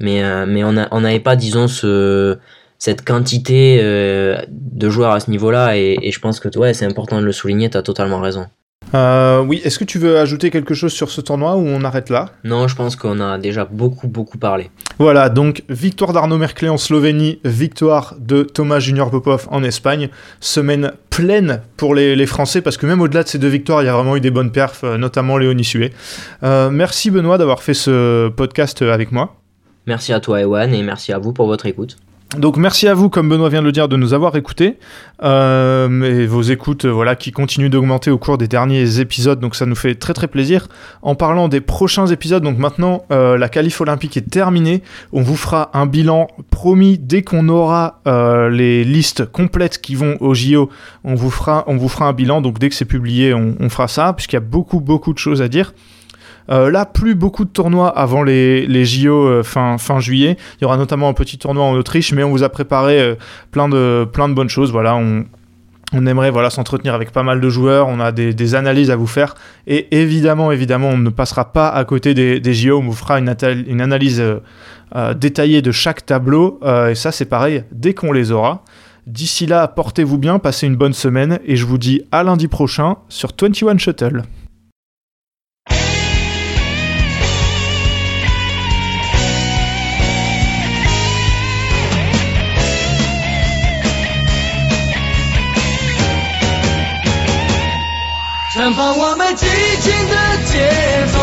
Mais, euh, mais on n'avait pas, disons, ce, cette quantité de joueurs à ce niveau-là. Et, et, je pense que ouais, c'est important de le souligner, tu as totalement raison. Euh, oui, est-ce que tu veux ajouter quelque chose sur ce tournoi ou on arrête là? Non, je pense qu'on a déjà beaucoup, beaucoup parlé. Voilà, donc victoire d'Arnaud Merclé en Slovénie, victoire de Thomas Junior Popov en Espagne. Semaine pleine pour les, les Français parce que même au-delà de ces deux victoires, il y a vraiment eu des bonnes perfs, notamment Léo Nissué. Euh, merci Benoît d'avoir fait ce podcast avec moi. Merci à toi, Ewan, et merci à vous pour votre écoute. Donc merci à vous, comme Benoît vient de le dire, de nous avoir écoutés. Euh, et vos écoutes euh, voilà, qui continuent d'augmenter au cours des derniers épisodes, donc ça nous fait très très plaisir. En parlant des prochains épisodes, donc maintenant euh, la qualif olympique est terminée. On vous fera un bilan promis dès qu'on aura euh, les listes complètes qui vont au JO. On vous fera, on vous fera un bilan, donc dès que c'est publié, on, on fera ça, puisqu'il y a beaucoup beaucoup de choses à dire. Euh, là, plus beaucoup de tournois avant les, les JO euh, fin, fin juillet. Il y aura notamment un petit tournoi en Autriche, mais on vous a préparé euh, plein, de, plein de bonnes choses. Voilà, on, on aimerait voilà, s'entretenir avec pas mal de joueurs, on a des, des, analyses à vous faire. Et évidemment, évidemment, on ne passera pas à côté des, des JO, on vous fera une, analyse détaillée de chaque tableau. et ça, c'est pareil, dès qu'on les aura. D'ici là, portez-vous bien, passez une bonne semaine, et je vous dis à lundi prochain sur 21 Shuttle. 绽放我们激情的节奏，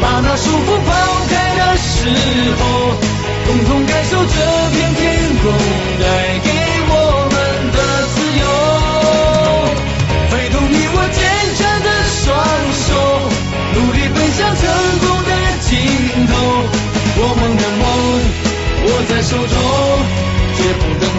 把那束缚抛开的时候，共同感受这片天空带给我们的自由。挥动你我坚强的双手，努力奔向成功的尽头。我们的梦握在手中，绝不等。